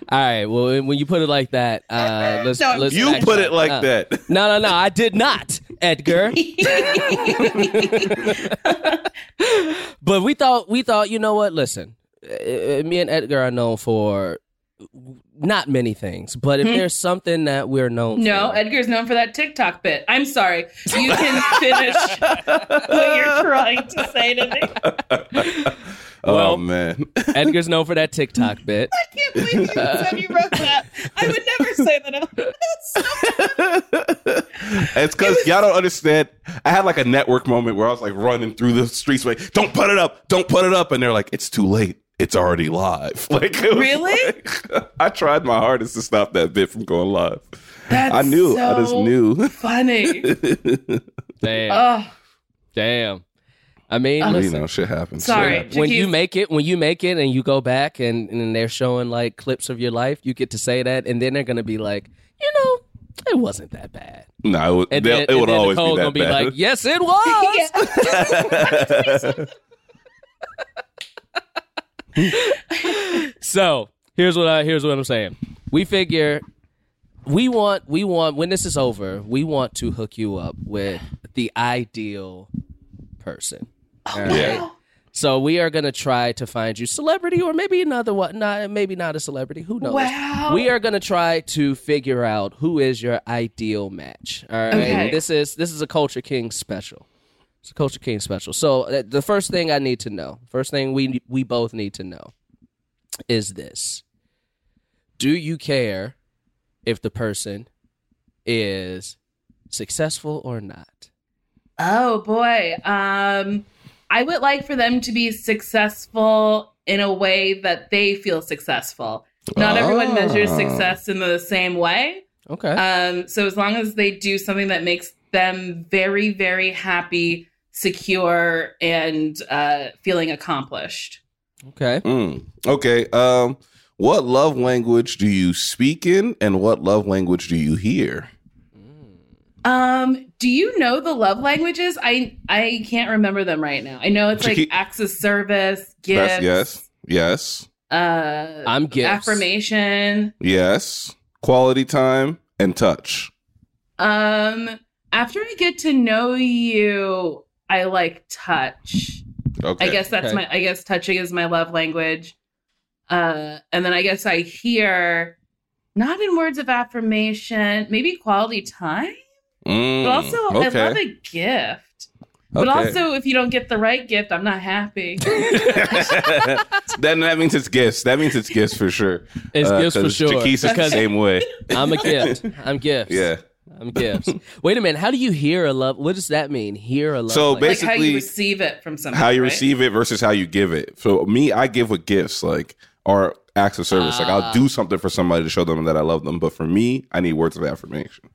All right. Well, when- when you put it like that, uh, let's, No, let's You back put it like Uh, that. No, no, no. I did not, Edgar. but we thought we thought you know what? Listen, uh, me and Edgar are known for not many things, but if there's something that we're known Hmm. No, for, Edgar's known for that TikTok bit. I'm sorry. You can finish what you're trying to say to me. oh man. Edgar's known for that TikTok bit. I can't believe you said you wrote that. I would never say that. That's so It's because y'all don't understand. I had like a network moment where I was like running through the streets, like, "Don't put it up! Don't put it up!" And they're like, "It's too late. It's already live." Like, Really? like- I tried my hardest to stop that bit from going live. That's I knew. I just so knew. Funny. Damn, Oh, damn. I mean, Oh, you know, shit happens. Sorry. Shit happens. when you make it, when you make it, and you go back and, and they're showing like clips of your life, you get to say that, and then they're gonna be like, you know, it wasn't that bad. No, it, would- And then, it and would then always be that gonna be like, yes, it was. so here's what I here's what I'm saying. We figure we want we want when this is over, we want to hook you up with the ideal person. All right? Yeah. So we are gonna try to find you celebrity or maybe another one, not maybe not a celebrity. Who knows? Wow. We are gonna try to figure out who is your ideal match. All right. Okay. This is this is a Culture King special. It's a Culture King special. So uh, the first thing I need to know, first thing we we both need to know, is this: Do you care if the person is successful or not? Oh boy. Um I would like for them to be successful in a way that they feel successful. Not everyone measures success in the same way. Okay. Um so as long as they do something that makes them very very happy, secure and uh feeling accomplished. okay. Mm. Okay. Um, what love language do you speak in, and what love language do you hear? Um do you know the love languages? I I can't remember them right now. I know it's like Chiqui- acts of service, gifts, That's yes, yes, uh I'm gifts. affirmation. yes. Quality time and touch. Um, after I get to know you, I like touch. Okay. I guess that's Okay. my. I guess touching is my love language. Uh, and then I guess I hear, not in words of affirmation, maybe quality time, Mm, but also I okay. love a gift. But also, if you don't get the right gift, I'm not happy. then that means it's gifts. That means it's gifts for sure. It's Uh, gifts for sure. Jaquise is the same way. I'm a gift. I'm gifts. Yeah. I'm gifts. Wait a minute. How do you hear a love? What does that mean? Hear a love? So basically, like how you receive it from somebody. How you right? receive it versus how you give it. So me, I give with gifts, like or acts of service. like Ah. I'll do something for somebody to show them that I love them. But for me, I need words of affirmation.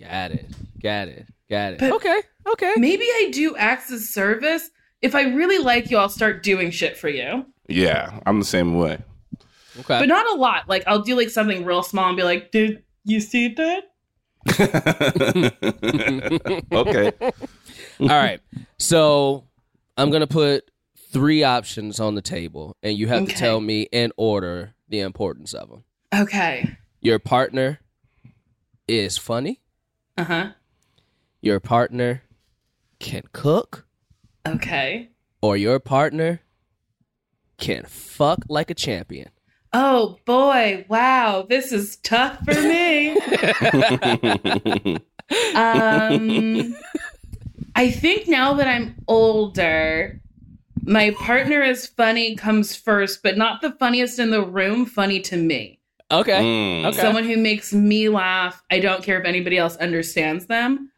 Got it. Got it. Got it. But- okay. Okay. Maybe I do acts of service. If I really like you, I'll start doing shit for you. Yeah, I'm the same way. Okay. but not a lot. Like I'll do like something real small and be like, "Did you see that?" okay. All right. So I'm gonna put three options on the table, and you have to tell me in order the importance of them. Okay. Your partner is funny. Uh huh. Your partner can cook, Okay. or your partner can fuck like a champion. Oh boy! Wow, this is tough for me. um, I think now that I'm older, my partner is funny comes first, but not the funniest in the room. Funny to me. Okay. Mm. Okay. someone who makes me laugh. I don't care if anybody else understands them.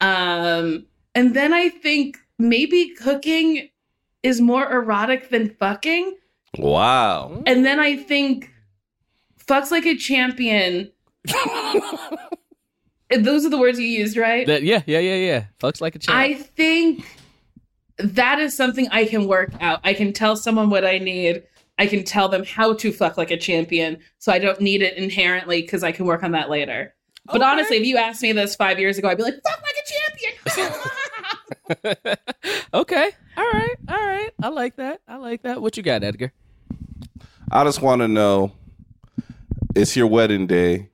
Um, and then I think maybe cooking is more erotic than fucking. Wow. And then I think fucks like a champion. Those are the words you used, right? That, yeah, yeah, yeah, yeah. Fucks like a champ. I think that is something I can work out. I can tell someone what I need. I can tell them how to fuck like a champion. So I don't need it inherently because I can work on that later. But honestly, if you asked me this five years ago, I'd be like, fuck like a champion. okay. All right. All right. I like that. I like that. What you got, Edgar? I just want to know it's your wedding day.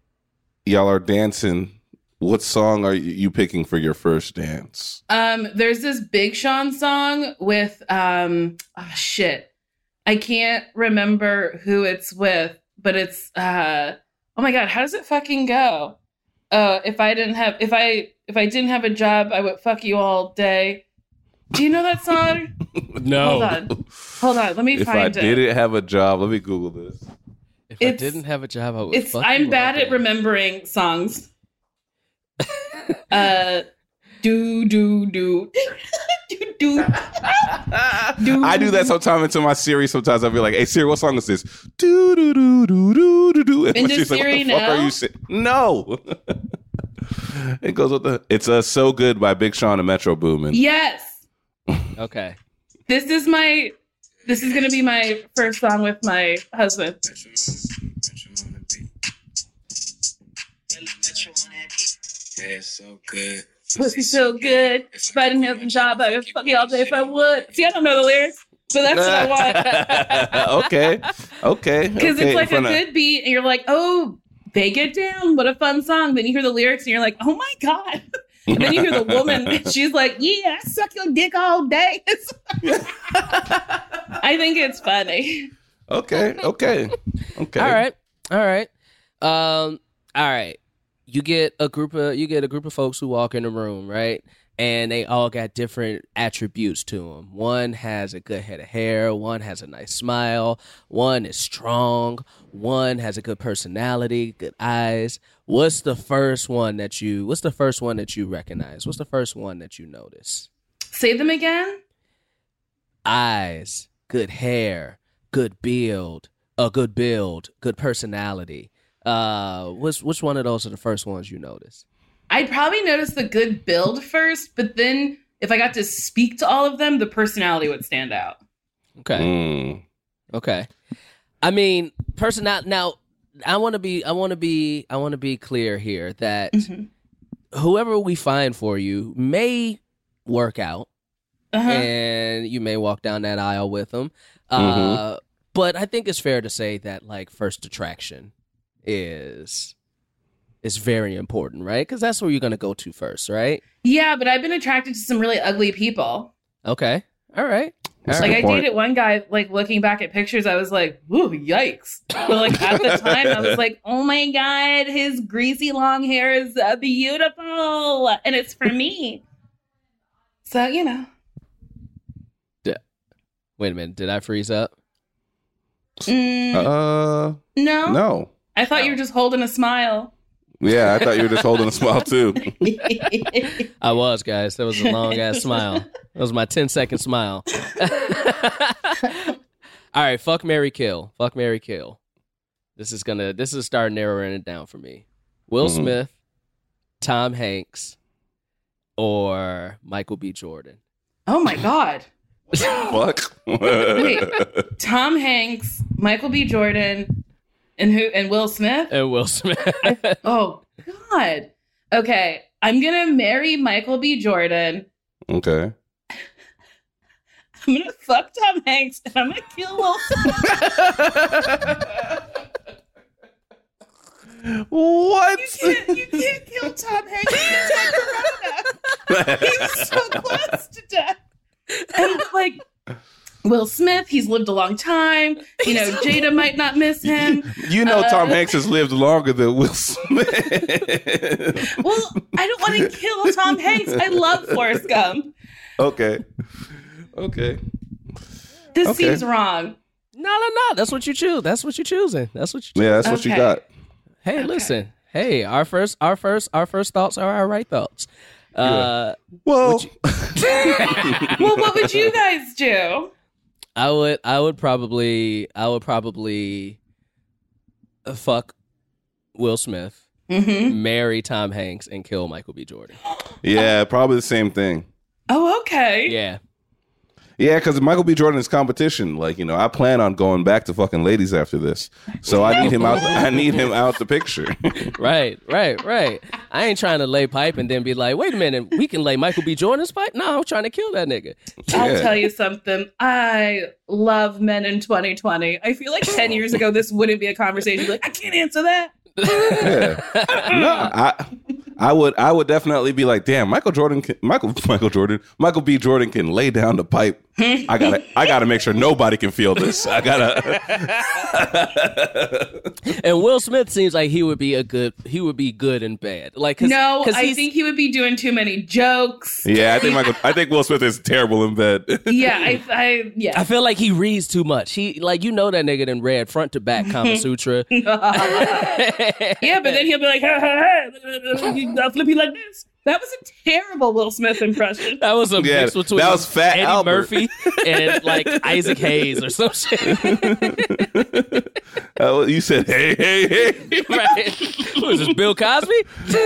Y'all are dancing. What song are you picking for your first dance? Um, there's this Big Sean song with um oh shit. I can't remember who it's with, but it's uh oh my god, how does it fucking go? Uh if I didn't have if I if I didn't have a job, I would fuck you all day. Do you know that song? No. Hold on. Hold on, let me find it. If I it. didn't have a job, let me Google this. If I didn't have a job, I would. It's fuck I'm you bad all at remembering songs. uh do do do do do I do that sometimes into my Siri. Sometimes I'll be like, "Hey Siri, what song is this?" Do do do do do do do. And And she's does like, Siri "What the fuck know? are you saying?" No. it goes with the. It's uh, so good by Big Sean and Metro Boomin. Yes. Okay. This is my this is gonna be my first song with my husband. Yeah, it's so good. Pussy so good. If I didn't have a job, I would fuck you all day if I would. See, I don't know the lyrics, but that's what I want. okay, okay. Because okay. it's like a In front of- good beat, and you're like, oh, they get down. What a fun song. Then you hear the lyrics, and you're like, oh my God. And then you hear the woman, and she's like, yeah, I suck your dick all day. I think it's funny. Okay, okay, okay. All right. All right. Um. All right. You get a group of you get a group of folks who walk in the room, right? And they all got different attributes to them. One has a good head of hair. One has a nice smile. One is strong. One has a good personality, good eyes. What's the first one that you? What's the first one that you recognize? What's the first one that you notice? Say them again. eyes, good hair, good build, a good build, good personality. Uh, which which one of those are the first ones you notice? I'd probably notice the good build first, but then if I got to speak to all of them, the personality would stand out. Okay, Mm. okay. I mean, personal. Now, I want to be, I want to be, I want to be clear here that Mhm. whoever we find for you may work out, Uh-huh. and you may walk down that aisle with them. Uh, but I think it's fair to say that like first attraction is is very important, right? Because that's where you're gonna go to first, right? Yeah, but I've been attracted to some really ugly people. Okay, all right. All Like right. I point. dated one guy, like looking back at pictures, I was like, "Ooh, yikes!" But like at the time, I was like, "Oh my god, his greasy long hair is uh, beautiful, and it's for me." So you know, Wait a minute, did I freeze up? Mm, Uh, no, no. I thought you were just holding a smile. Yeah, I thought you were just holding a smile too. I was, guys. That was a long ass smile. That was my 10 second smile. all right, fuck Mary Kill. Fuck Mary Kill. This is gonna this is starting narrowing it down for me. Will Mhm. Smith, Tom Hanks, or Michael B. Jordan. oh my god, Fuck. Wait. Tom Hanks, Michael B. Jordan, and who? And Will Smith. And Will Smith. Oh God. Okay, I'm gonna marry Michael B. Jordan. okay. I'm gonna fuck Tom Hanks and I'm gonna kill Will Smith. What? You can't, you can't kill Tom Hanks. He died He was so close to death. And like Will Smith, he's lived a long time. You know, Jada might not miss him. You know, Tom Uh, Hanks has lived longer than Will Smith. Well, I don't want to kill Tom Hanks. I love Forrest Gump. okay. Okay. This Okay. seems wrong. no, no, no. That's what you choose. That's what you're choosing. That's what you choose. Yeah, that's what you got. Hey, listen. Hey, our first our first our first thoughts are our right thoughts. Uh Well, Well, what would you guys do? I would I would probably I would probably uh, fuck Will Smith, Mm-hmm. marry Tom Hanks, and kill Michael B. Jordan. yeah, probably the same thing. Oh, okay. Yeah. Yeah, because Michael B. Jordan is competition. Like you know, I plan on going back to fucking ladies after this, so I need him out. I need him out the picture. Right, right, right. I ain't trying to lay pipe and then be like, wait a minute, we can lay Michael B. Jordan's pipe? No, I'm trying to kill that nigga. I'll tell you something. I love men in 2020. I feel like 10 years ago, this wouldn't be a conversation. Like, I can't answer that. Yeah. No, I I would I would definitely be like, damn, Michael Jordan can, Michael Michael Jordan Michael B. Jordan can lay down the pipe. I gotta I gotta make sure nobody can feel this. I gotta And Will Smith seems like he would be a good he would be good and bad. Like 'cause- No, 'cause I think he would be doing too many jokes. Yeah, I think Michael I think Will Smith is terrible in bed. Yeah, I, I yeah. I feel like he reads too much. He like you know that nigga done read front to back Kama Sutra. yeah, but then he'll be like, ha, ha, ha, I'll flip you like this. That was a terrible Will Smith impression. That was a Yeah, mix between that was Fat Eddie Albert. Murphy and like Isaac Hayes or some shit. Uh, you said, hey, hey, hey. right? Who is this? Bill Cosby?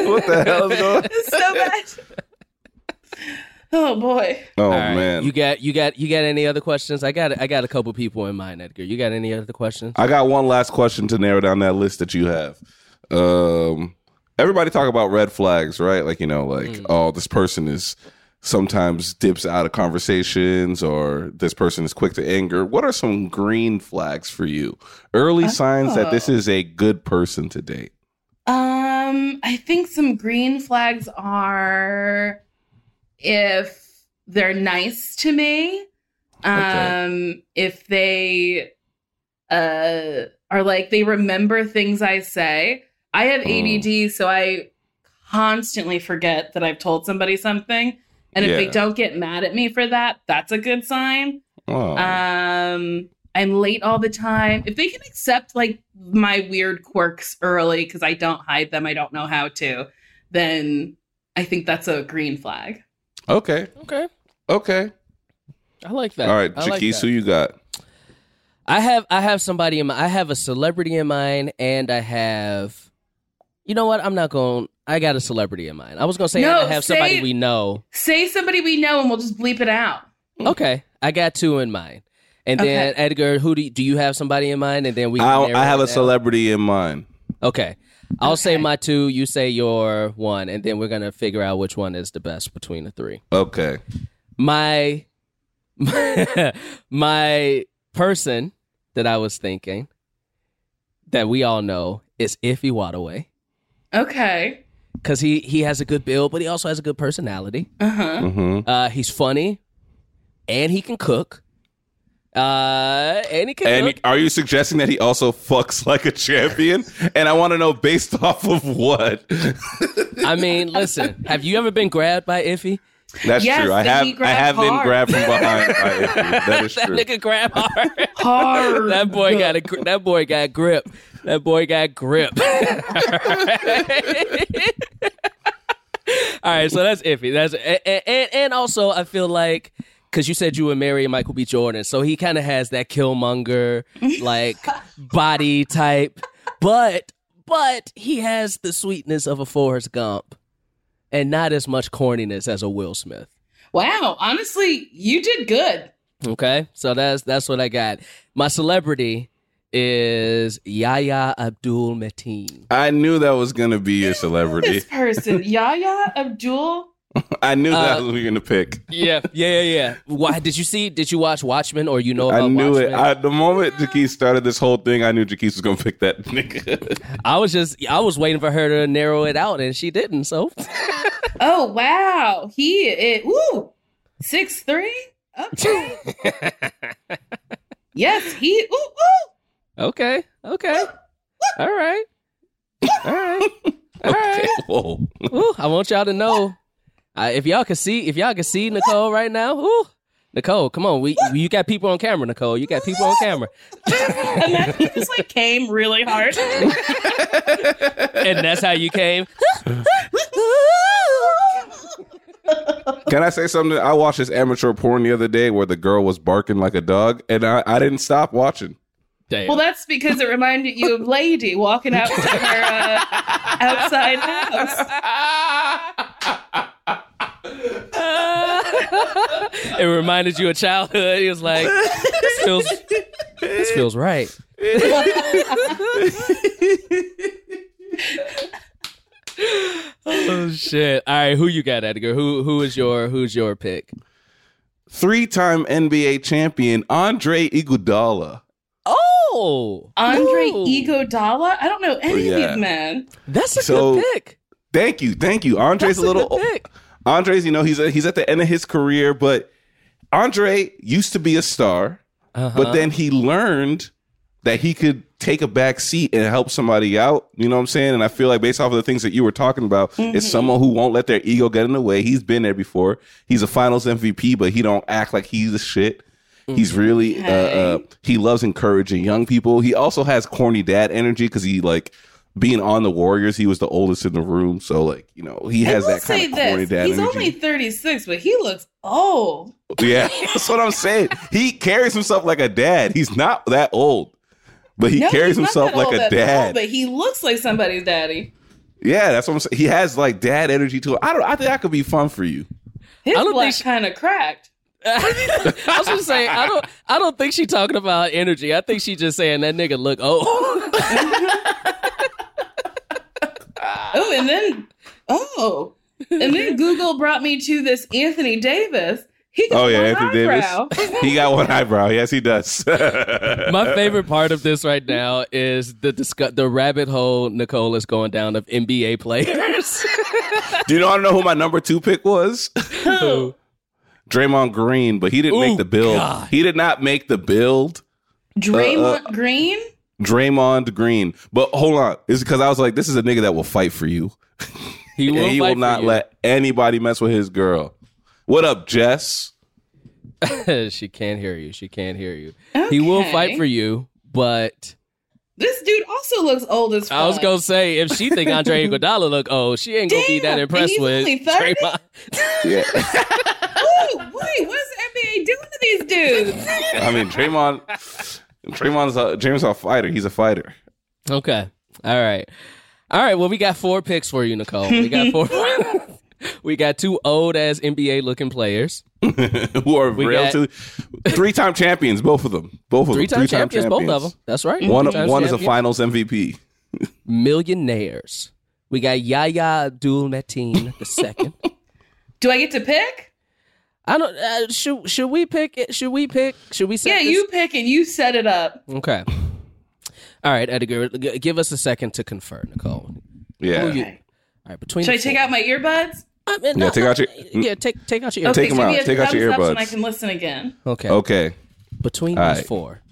What the hell is going It's so bad. Oh boy. Oh All right. man. you got you got you got any other questions? I got I got a couple people in mind, Edgar. You got any other questions? I got one last question to narrow down that list that you have. Um, everybody talk about red flags, right? Like you know, like oh, this person is sometimes dips out of conversations, or this person is quick to anger. What are some green flags for you? Early signs that this is a good person to date. Um, I think some green flags are if they're nice to me. Um, if they uh are like they remember things I say. I have ADD, so I constantly forget that I've told somebody something. And if Yeah. they don't get mad at me for that, that's a good sign. Oh, Um, I'm late all the time. If they can accept like my weird quirks early because I don't hide them, I don't know how to, then I think that's a green flag. okay, Okay, okay. I like that. All right, I like who you got? I have I have somebody in my I have a celebrity in mind and I have you know what? I'm not going I got a celebrity in mind. I was gonna say No, I have somebody we know. Say somebody we know and we'll just bleep it out. Okay. I got two in mind. And then Okay. Edgar, who do you, do you have somebody in mind? And then we can I, I have a down? celebrity in mind. Okay. I'll say my two, you say your one, and then we're gonna figure out which one is the best between the three. Okay. My my person that I was thinking that we all know is Ify Nwadiwe. Okay. Cause he he has a good build, but he also has a good personality. Uh huh. hmm Uh, he's funny, and he can cook. Uh, and he can And cook. are you suggesting that he also fucks like a champion? and I want to know based off of what. I mean, listen, have you ever been grabbed by Iffy? That's Yes, true. I have I grabbed have been grabbed from behind by Iffy. That is that true. nigga grab hard. Hard. that boy got a gr- that boy got grip. That boy got grip. All right, so that's iffy. That's and and, and also I feel like because you said you would marry Michael B. Jordan, so he kind of has that Killmonger like body type, but but he has the sweetness of a Forrest Gump, and not as much corniness as a Will Smith. Wow. Honestly, you did good. Okay, so that's that's what I got. My celebrity is Yahya Abdul Mateen. I knew that was gonna be your celebrity. This person, Yahya Abdul. I knew that Uh, was who you're gonna pick. Yeah, yeah, yeah, yeah. Why did you see? Did you watch Watchmen or you know about I knew it. I, the moment Jaquise started this whole thing, I knew Jaquise was gonna pick that nigga. I was just I was waiting for her to narrow it out, and she didn't. So Oh wow. He it woo. Six three? Okay. yes, he ooh, ooh. Okay, okay, all right, all right, all right. Whoa. Ooh, I want y'all to know. Uh, if y'all can see, if y'all can see Nicole right now, ooh, Nicole, come on, we you got people on camera, Nicole. You got people on camera, Imagine he just like came really hard. and that's how you came. Can I say something? I watched this amateur porn the other day where the girl was barking like a dog, and I, I didn't stop watching. Damn. Well, that's because it reminded you of Lady walking out to her uh, outside house. it reminded you of childhood. He was like, "This feels, this feels right." oh shit! All right, who you got, Edgar? Who who is your who's your pick? Three-time NBA champion Andre Iguodala. Oh, Andre Ooh. Iguodala. I don't know any Yeah. of these men. That's a So- good pick. Thank you, thank you. Andre's That's a little. good pick. Andre's, you know, he's a, he's at the end of his career, but Andre used to be a star, Uh-huh. but then he learned that he could take a back seat and help somebody out. You know what I'm saying? And I feel like based off of the things that you were talking about, it's someone who won't let their ego get in the way. He's been there before. He's a Finals MVP, but he don't act like he's a shit. He's really uh, uh, he loves encouraging young people. He also has corny dad energy because he like being on the Warriors. He was the oldest in the room, so like you know he has that kind of corny this: dad he's energy. only thirty six, but he looks old. Yeah, that's what I'm saying. He carries himself like a dad. He's not that old, but he No, carries himself like a at all, dad. but he looks like somebody's daddy. yeah, that's what I'm saying. He has like dad energy to it. I don't. I think that could be fun for you. His I don't black kind of cracked. I was just saying, I don't I don't think she talking about energy. I think she just saying that nigga look old. Oh, and then oh, and then Google brought me to this Anthony Davis. He got Oh yeah, one Anthony eyebrow. Davis. He got one eyebrow. Yes, he does. My favorite part of this right now is the discuss- the rabbit hole Nicole is going down of NBA players. Do you want to know who my number two pick was? Who? Draymond Green, but he didn't Ooh, make the build. God. He did not make the build. Draymond Uh, Green. Draymond Green. But hold on, it's because I was like, this is a nigga that will fight for you. he will, and he fight will for not you. let anybody mess with his girl. What up, Jess? she can't hear you. She can't hear you. He will fight for you, but This dude also looks old as fuck. I was gonna say if she think Andre Iguodala look old, she ain't gonna be that impressed with he's only 30? Draymond. Yeah. Ooh, wait, what's the NBA doing to these dudes? I mean, Draymond. Draymond's a James a fighter. He's a fighter. Okay. All right. All right. Well, we got four picks for you, Nicole. We got four. we got two old as NBA looking players. Who are We relatively three time champions, both of them. Both of them. Three them. time champions, both of them. That's right. One Three-time one is a champion. finals MVP. Millionaires. We got Yahya Abdul Mateen the second. Do I get to pick? I don't. Uh, should should we pick it? Should we pick? Should we? Set Yeah, this? you pick and you set it up. Okay. All right, Edgar. g- Give us a second to confer, Nicole. Yeah. Who you- All right. Between Should I the take four- out my earbuds? I mean, Yeah, take out your- Yeah, take take out your. Okay, Take 'em give out. Take out your thumbs up so earbuds. I can listen again. Okay. Okay. Between All these right. four,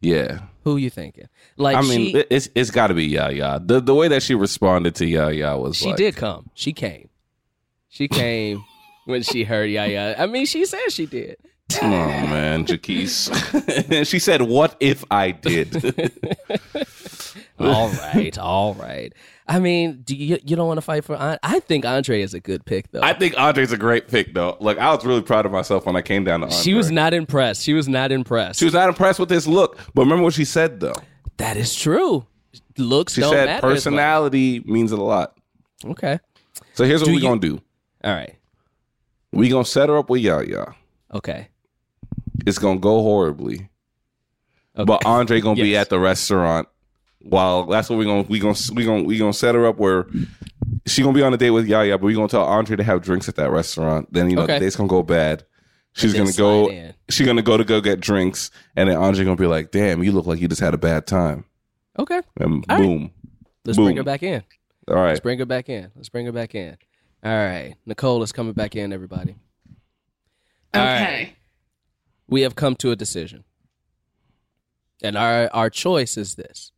Yeah. who you thinking? Like I mean, she, it's it's got to be Yahya. The the way that she responded to Yahya was she like, did come. She came. She came when she heard Yahya. I mean, she said she did. Oh man, Jaquise. she said, "What if I did?" all right, all right. I mean, do you you don't want to fight for? An- I think Andre is a good pick though. I think Andre's a great pick, though. Like I was really proud of myself when I came down to Andre. she was not impressed. She was not impressed. She was not impressed with his look, but remember what she said though. that is true. Looks She don't said personality means a lot. Okay. So here's what Do we're you- gonna do. All right. We gonna set her up with Yahya. Okay. It's gonna go horribly, okay. but Andre gonna be at the restaurant. While that's what we're gonna we gonna we gonna we gonna set her up where she gonna be on a date with Yahya, but we gonna tell Andre to have drinks at that restaurant. Then you know Okay. the date's gonna go bad. She's gonna go. slide in. She's gonna go to go get drinks, and then Andre gonna be like, "Damn, you look like you just had a bad time." okay. And All right. boom. Let's bring her back in. All right. Let's bring her back in. Let's bring her back in. All right. Nicole is coming back in, everybody. All right. Okay. We have come to a decision. And our, our choice is this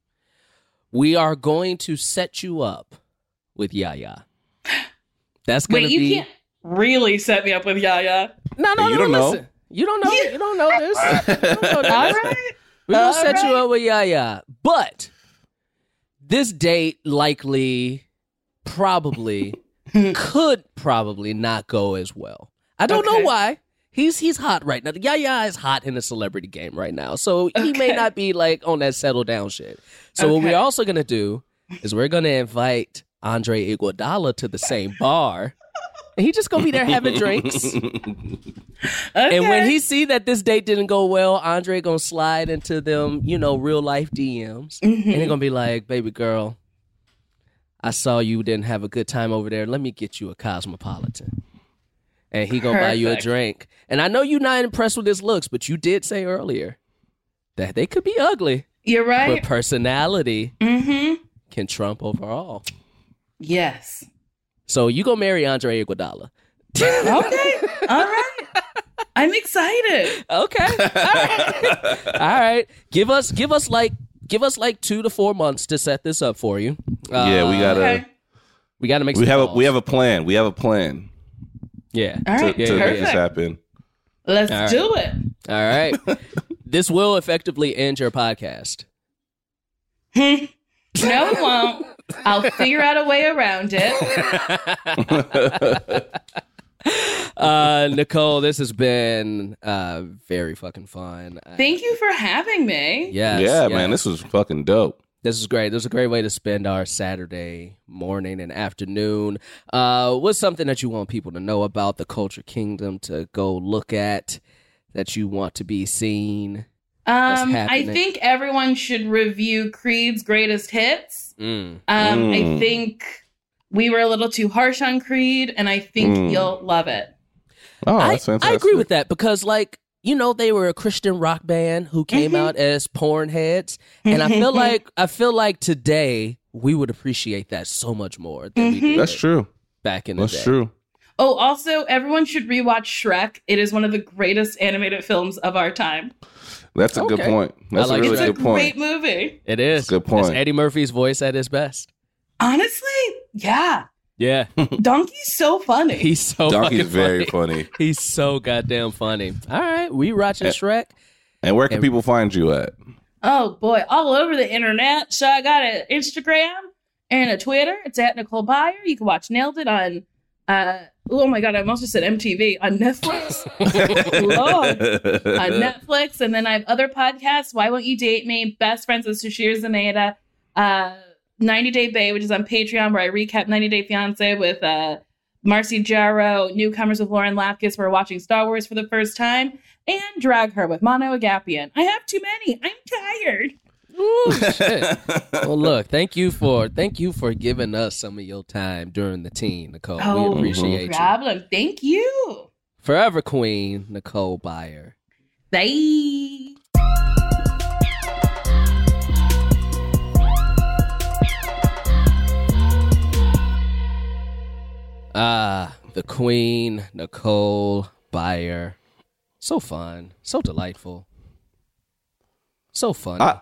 we are going to set you up with Yahya. That's going Wait, to you be. can't really set me up with Yahya. No, no, Hey, you no. don't know. listen. You don't know. You don't know this. Don't know this. All right. We're gonna All set you up with Yahya. But this date likely, probably, could probably not go as well. I don't know why. He's he's hot right now. The Yahya is hot in the celebrity game right now. So he may not be like on that settle down shit. So what we're also gonna do is we're gonna invite Andre Iguodala to the same bar. and he just gonna be there having drinks. Okay. And when he see that this date didn't go well, Andre gonna slide into them, you know, real life DMs, and he mm-hmm. gonna be like, "Baby girl, I saw you didn't have a good time over there. Let me get you a cosmopolitan." And he gonna buy you a drink. And I know you're not impressed with his looks, but you did say earlier that they could be ugly, You're right. but personality mm-hmm. can trump overall. Yes. So you gonna marry Andre Iguodala? Okay. All right. I'm excited. Okay. All right. All right. Give us give us like give us like two to four months to set this up for you. yeah, we Uh, gotta. Okay. we gotta make We some have a we have a plan. We have a plan yeah. All to. Yeah, to make Perfect. this happen. Let's All right. do it. All right. this will effectively end your podcast. Hmm. No, it won't. I'll figure out a way around it. Uh Nicole, this has been uh very fucking fun. Thank you for having me. Yes, yeah, yes. man, this was fucking dope. This is great. This is a great way to spend our Saturday morning and afternoon. Uh, what's something that you want people to know about the Culture Kingdom to go look at that you want to be seen? Um, I think everyone should review Creed's greatest hits. Mm. Um, I Mm. think we were a little too harsh on Creed, and I think Mm. you'll love it. Oh, I, that's I fantastic. agree with that because, like, you know, they were a Christian rock band who came Mhm. out as porn heads, and I feel like I feel like today we would appreciate that so much more than we Mhm. did That's true. back in the day. That's day. true. Oh, also, everyone should rewatch Shrek. It is one of the greatest animated films of our time. That's a good point. That's like a really it's a good point. great movie. It is. Good point. It's Eddie Murphy's voice at his best. Honestly, yeah. Yeah, Donkey's so funny. he's so Donkey's fucking very funny. funny. He's so goddamn funny. All right, we watching Yeah. Shrek. And where can And- people find you at? Oh boy, all over the internet. So I got an Instagram and a Twitter. It's at Nicole Byer. You can watch Nailed It on uh oh my god, I almost just said MTV on Netflix. Lord. on Netflix. And then I have other podcasts. Why Won't You Date Me? Best Friends with Sasheer Zamata. Uh 90 Day Bae, which is on Patreon, where I recap 90 Day Fiance with uh Marcy Jarreau, newcomers with Lauren Lapkus. We're watching Star Wars for the first time, and Drag Her with Mano Agapion. I have too many. I'm tired. Ooh, shit. well, look, thank you for thank you for giving us some of your time during the teen, Nicole. Oh, we appreciate you. problem. Thank you. Forever Queen, Nicole Byer. Bye. Ah, the Queen, Nicole Byer. So fun, so delightful, so fun. I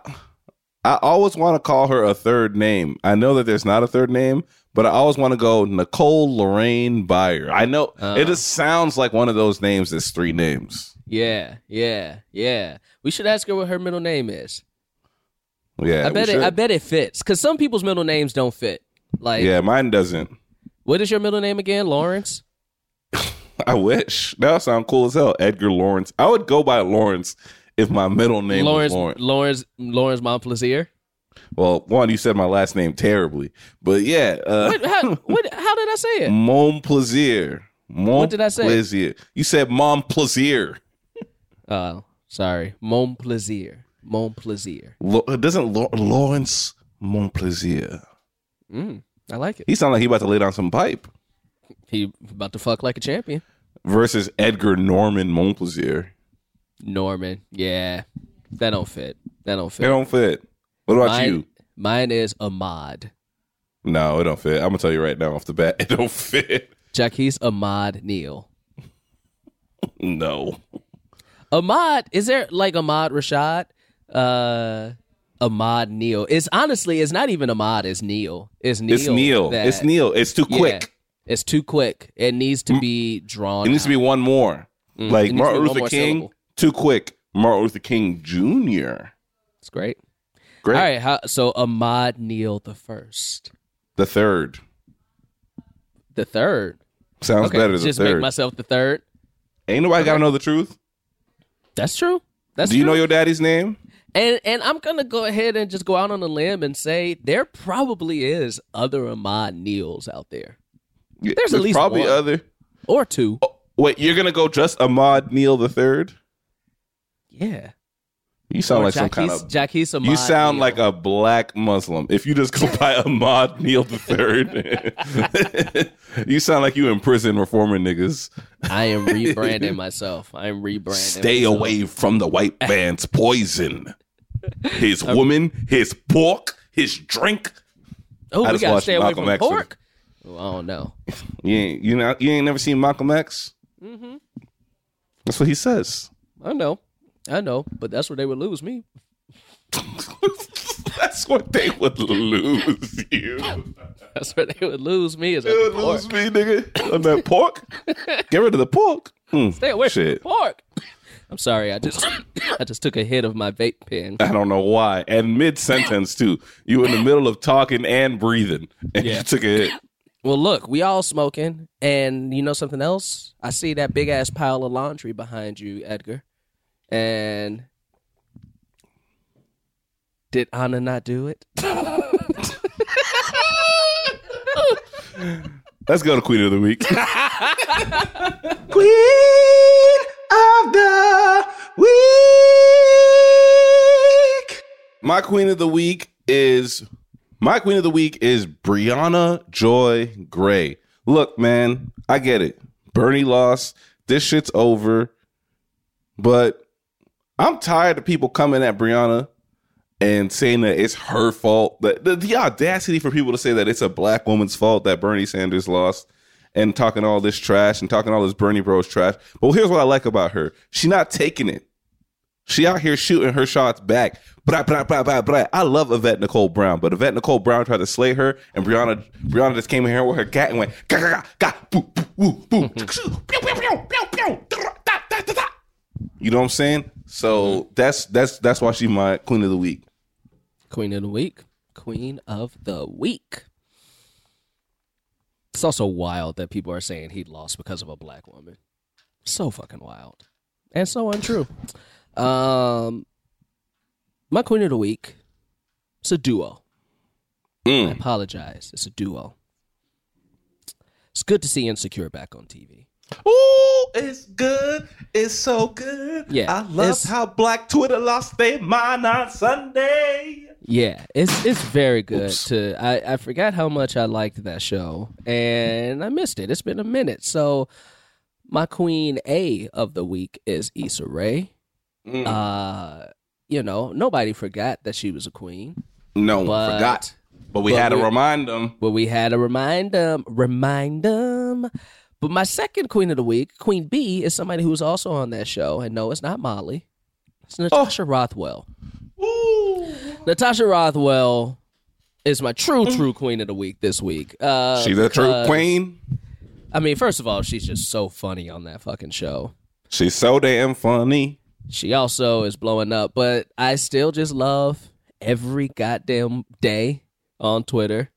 I always want to call her a third name. I know that there's not a third name, but I always want to go Nicole Lorraine Byer. I know Uh. it just sounds like one of those names that's three names. yeah, yeah, yeah. We should ask her what her middle name is. Yeah, I bet it. I bet it fits because some people's middle names don't fit. Like, Yeah, mine doesn't. What is your middle name again? Lawrence. I wish that would sound cool as hell. Edgar Lawrence. I would go by Lawrence if my middle name Lawrence. was Lawrence. Lawrence. Lawrence Montplaisir. Well, one, you said my last name terribly, but yeah, uh, What, how, what, how did I say it? Montplaisir. What did I say? Montplaisir. You said Montplaisir. Oh, sorry. Montplaisir. Montplaisir. Lo- doesn't Law- Lawrence Montplaisir? Mm, I like it. He sound like he about to lay down some pipe. He about to fuck like a champion. Versus Edgar Norman Montplaisir. Norman. Yeah, that don't fit. That don't fit. fit. don't fit. What about mine, you? Mine is Ahmad. No, it don't fit. I'm gonna tell you right now off the bat, it don't fit. Jaquise Ahmad Neal. No. Ahmad, is there like Ahmad Rashad? Uh Ahmad Neal. It's honestly it's not even Ahmad, it's Neil. It's Neil. It's Neil. that- It's Neil. It's too Yeah. quick. It's too quick. It needs to be drawn. It needs to be one more. Mm, like it needs to be Martin Luther King, syllable. too quick. Martin Luther King Jr. It's great. Great. All right, how, so Ahmad Neal the first, The third. the third. Sounds okay, better just the make myself the third. Ain't nobody gotta know the truth. That's true. That's Do you true. know your daddy's name? And and I'm gonna go ahead and just go out on a limb and say there probably is other Ahmad Neals out there. There's at least probably one. other. or two. Oh, wait, you're gonna go just Ahmad Neal the third? Yeah. You sound Or like some kind of. Jaquise You sound Neal. like a black Muslim. If you just go by Ahmad Neal the third, you sound like you in prison reforming niggas. I am rebranding myself. I am rebranding. Stay myself. away from the white man's poison. His woman, his pork, his drink. Oh, I we gotta stay away Malcolm from X pork. Oh, I don't know. You ain't you know you ain't never seen Malcolm X. Mm-hmm. That's what he says. I know. I know. But that's where they would lose me. That's what they would lose you. That's where they would lose me. Is They would pork. lose me, nigga. On that pork. Get rid of the pork. Hmm, Stay away Shit. from the pork. I'm sorry. I just I just took a hit of my vape pen. I don't know why. And mid sentence too. You were in the middle of talking and breathing, and Yeah. you took a hit. Well, look, we all smoking, and you know something else? I see that big ass pile of laundry behind you, Edgar. And did Anna not do it? Let's go to Queen of the Week. Queen of the Week. My Queen of the Week is my Queen of the Week is Briahna Joy Gray. Look, man, I get it. Bernie lost. This shit's over. But I'm tired of people coming at Briahna and saying that it's her fault. The, the, the audacity for people to say that it's a black woman's fault that Bernie Sanders lost and talking all this trash and talking all this Bernie Bros trash. But here's what I like about her. She not taking it. She out here shooting her shots back. Blah, blah, blah, blah, blah. I love Yvette Nicole Brown, but Yvette Nicole Brown tried to slay her, and Briahna Briahna just came in here with her cat and went ga ga ga ga boo boo boo. Pew, pew, pew, pew, pew, da, da, da, da. You know what I'm saying? So that's that's that's why she's my queen of the week. Queen of the week. Queen of the week. It's also wild that people are saying he lost because of a black woman. So fucking wild. And so untrue. Um my queen of the week. It's a duo. I Mm. apologize. It's a duo. It's good to see Insecure back on TV. Ooh, it's good. It's so good. Yeah, I love how Black Twitter lost their mind on Sunday. Yeah, it's it's very good Oops. to I, I forgot how much I liked that show and I missed it. It's been a minute. So my queen A of the week is Issa Rae. Mm. Uh you know, nobody forgot that she was a queen. no one but- forgot, but we but had to remind them. But we had to remind them remind them. But my second queen of the week, Queen B, is somebody who's also on that show. And no, it's not Molly. It's Natasha Rothwell. Ooh. Natasha Rothwell is my true, true queen of the week this week. Uh, She's a true queen. I mean, first of all, she's just so funny on that fucking show. She's so damn funny. She also is blowing up, but I still just love every goddamn day on Twitter,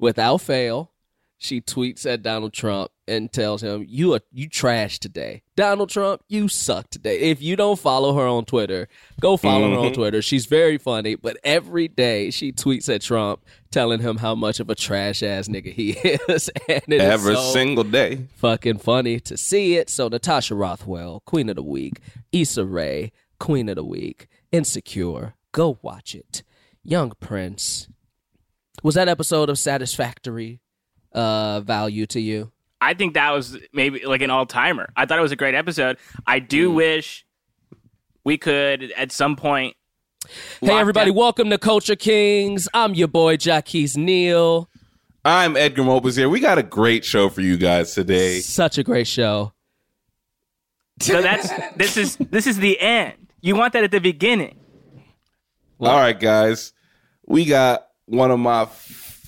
without fail. She tweets at Donald Trump and tells him, "You are you trash today, Donald Trump. You suck today." If you don't follow her on Twitter, go follow her on Mhm. Twitter. She's very funny, but every day she tweets at Trump, telling him how much of a trash ass nigga he is, and it is Every so single day. fucking funny to see it. So Natasha Rothwell, Queen of the Week, Issa Rae, Queen of the Week, Insecure. Go watch it. Young Prince. Was that episode of Satisfactory uh value to you? I think that was maybe like an all timer. I thought it was a great episode. I do mm. wish we could at some point. Hey everybody, down- welcome to Culture Kings. I'm your boy Jaquise Neal. I'm Edgar Mopus here. We got a great show for you guys today. Such a great show. So that's this is this is the end. You want that at the beginning. Well- All right, guys. We got one of my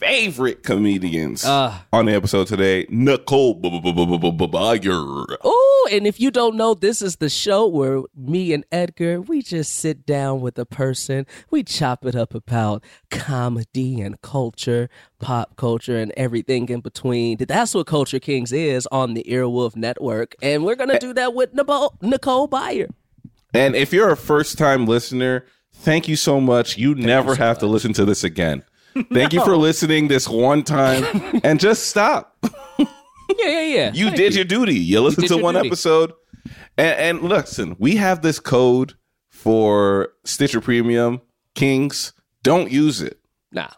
favorite comedians Ah. on the episode today, Nicole Byer. Oh, and if you don't know, this is the show where me and Edgar, we just sit down with a person, we chop it up about comedy and culture, pop culture, and everything in between. That's what Culture Kings is on the Earwolf Network, and we're gonna do that with Nicole, Nicole Byer. And if you're a first time listener, thank you so much. You never have to listen to this again. Thank you for listening this one time and just stop. Yeah, yeah, yeah. You Thank did your duty. You listened did to one duty. episode. And, and listen, we have this code for Stitcher Premium. Kings, don't use it. Nah.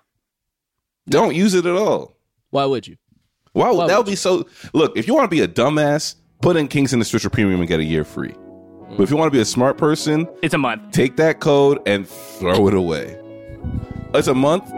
Don't use it at all. Why would you? Why would Why that would would be so? Look, if you want to be a dumbass, put in Kings in the Stitcher Premium and get a year free. But if you want to be a smart person, It's a month. take that code and throw it away. It's a month.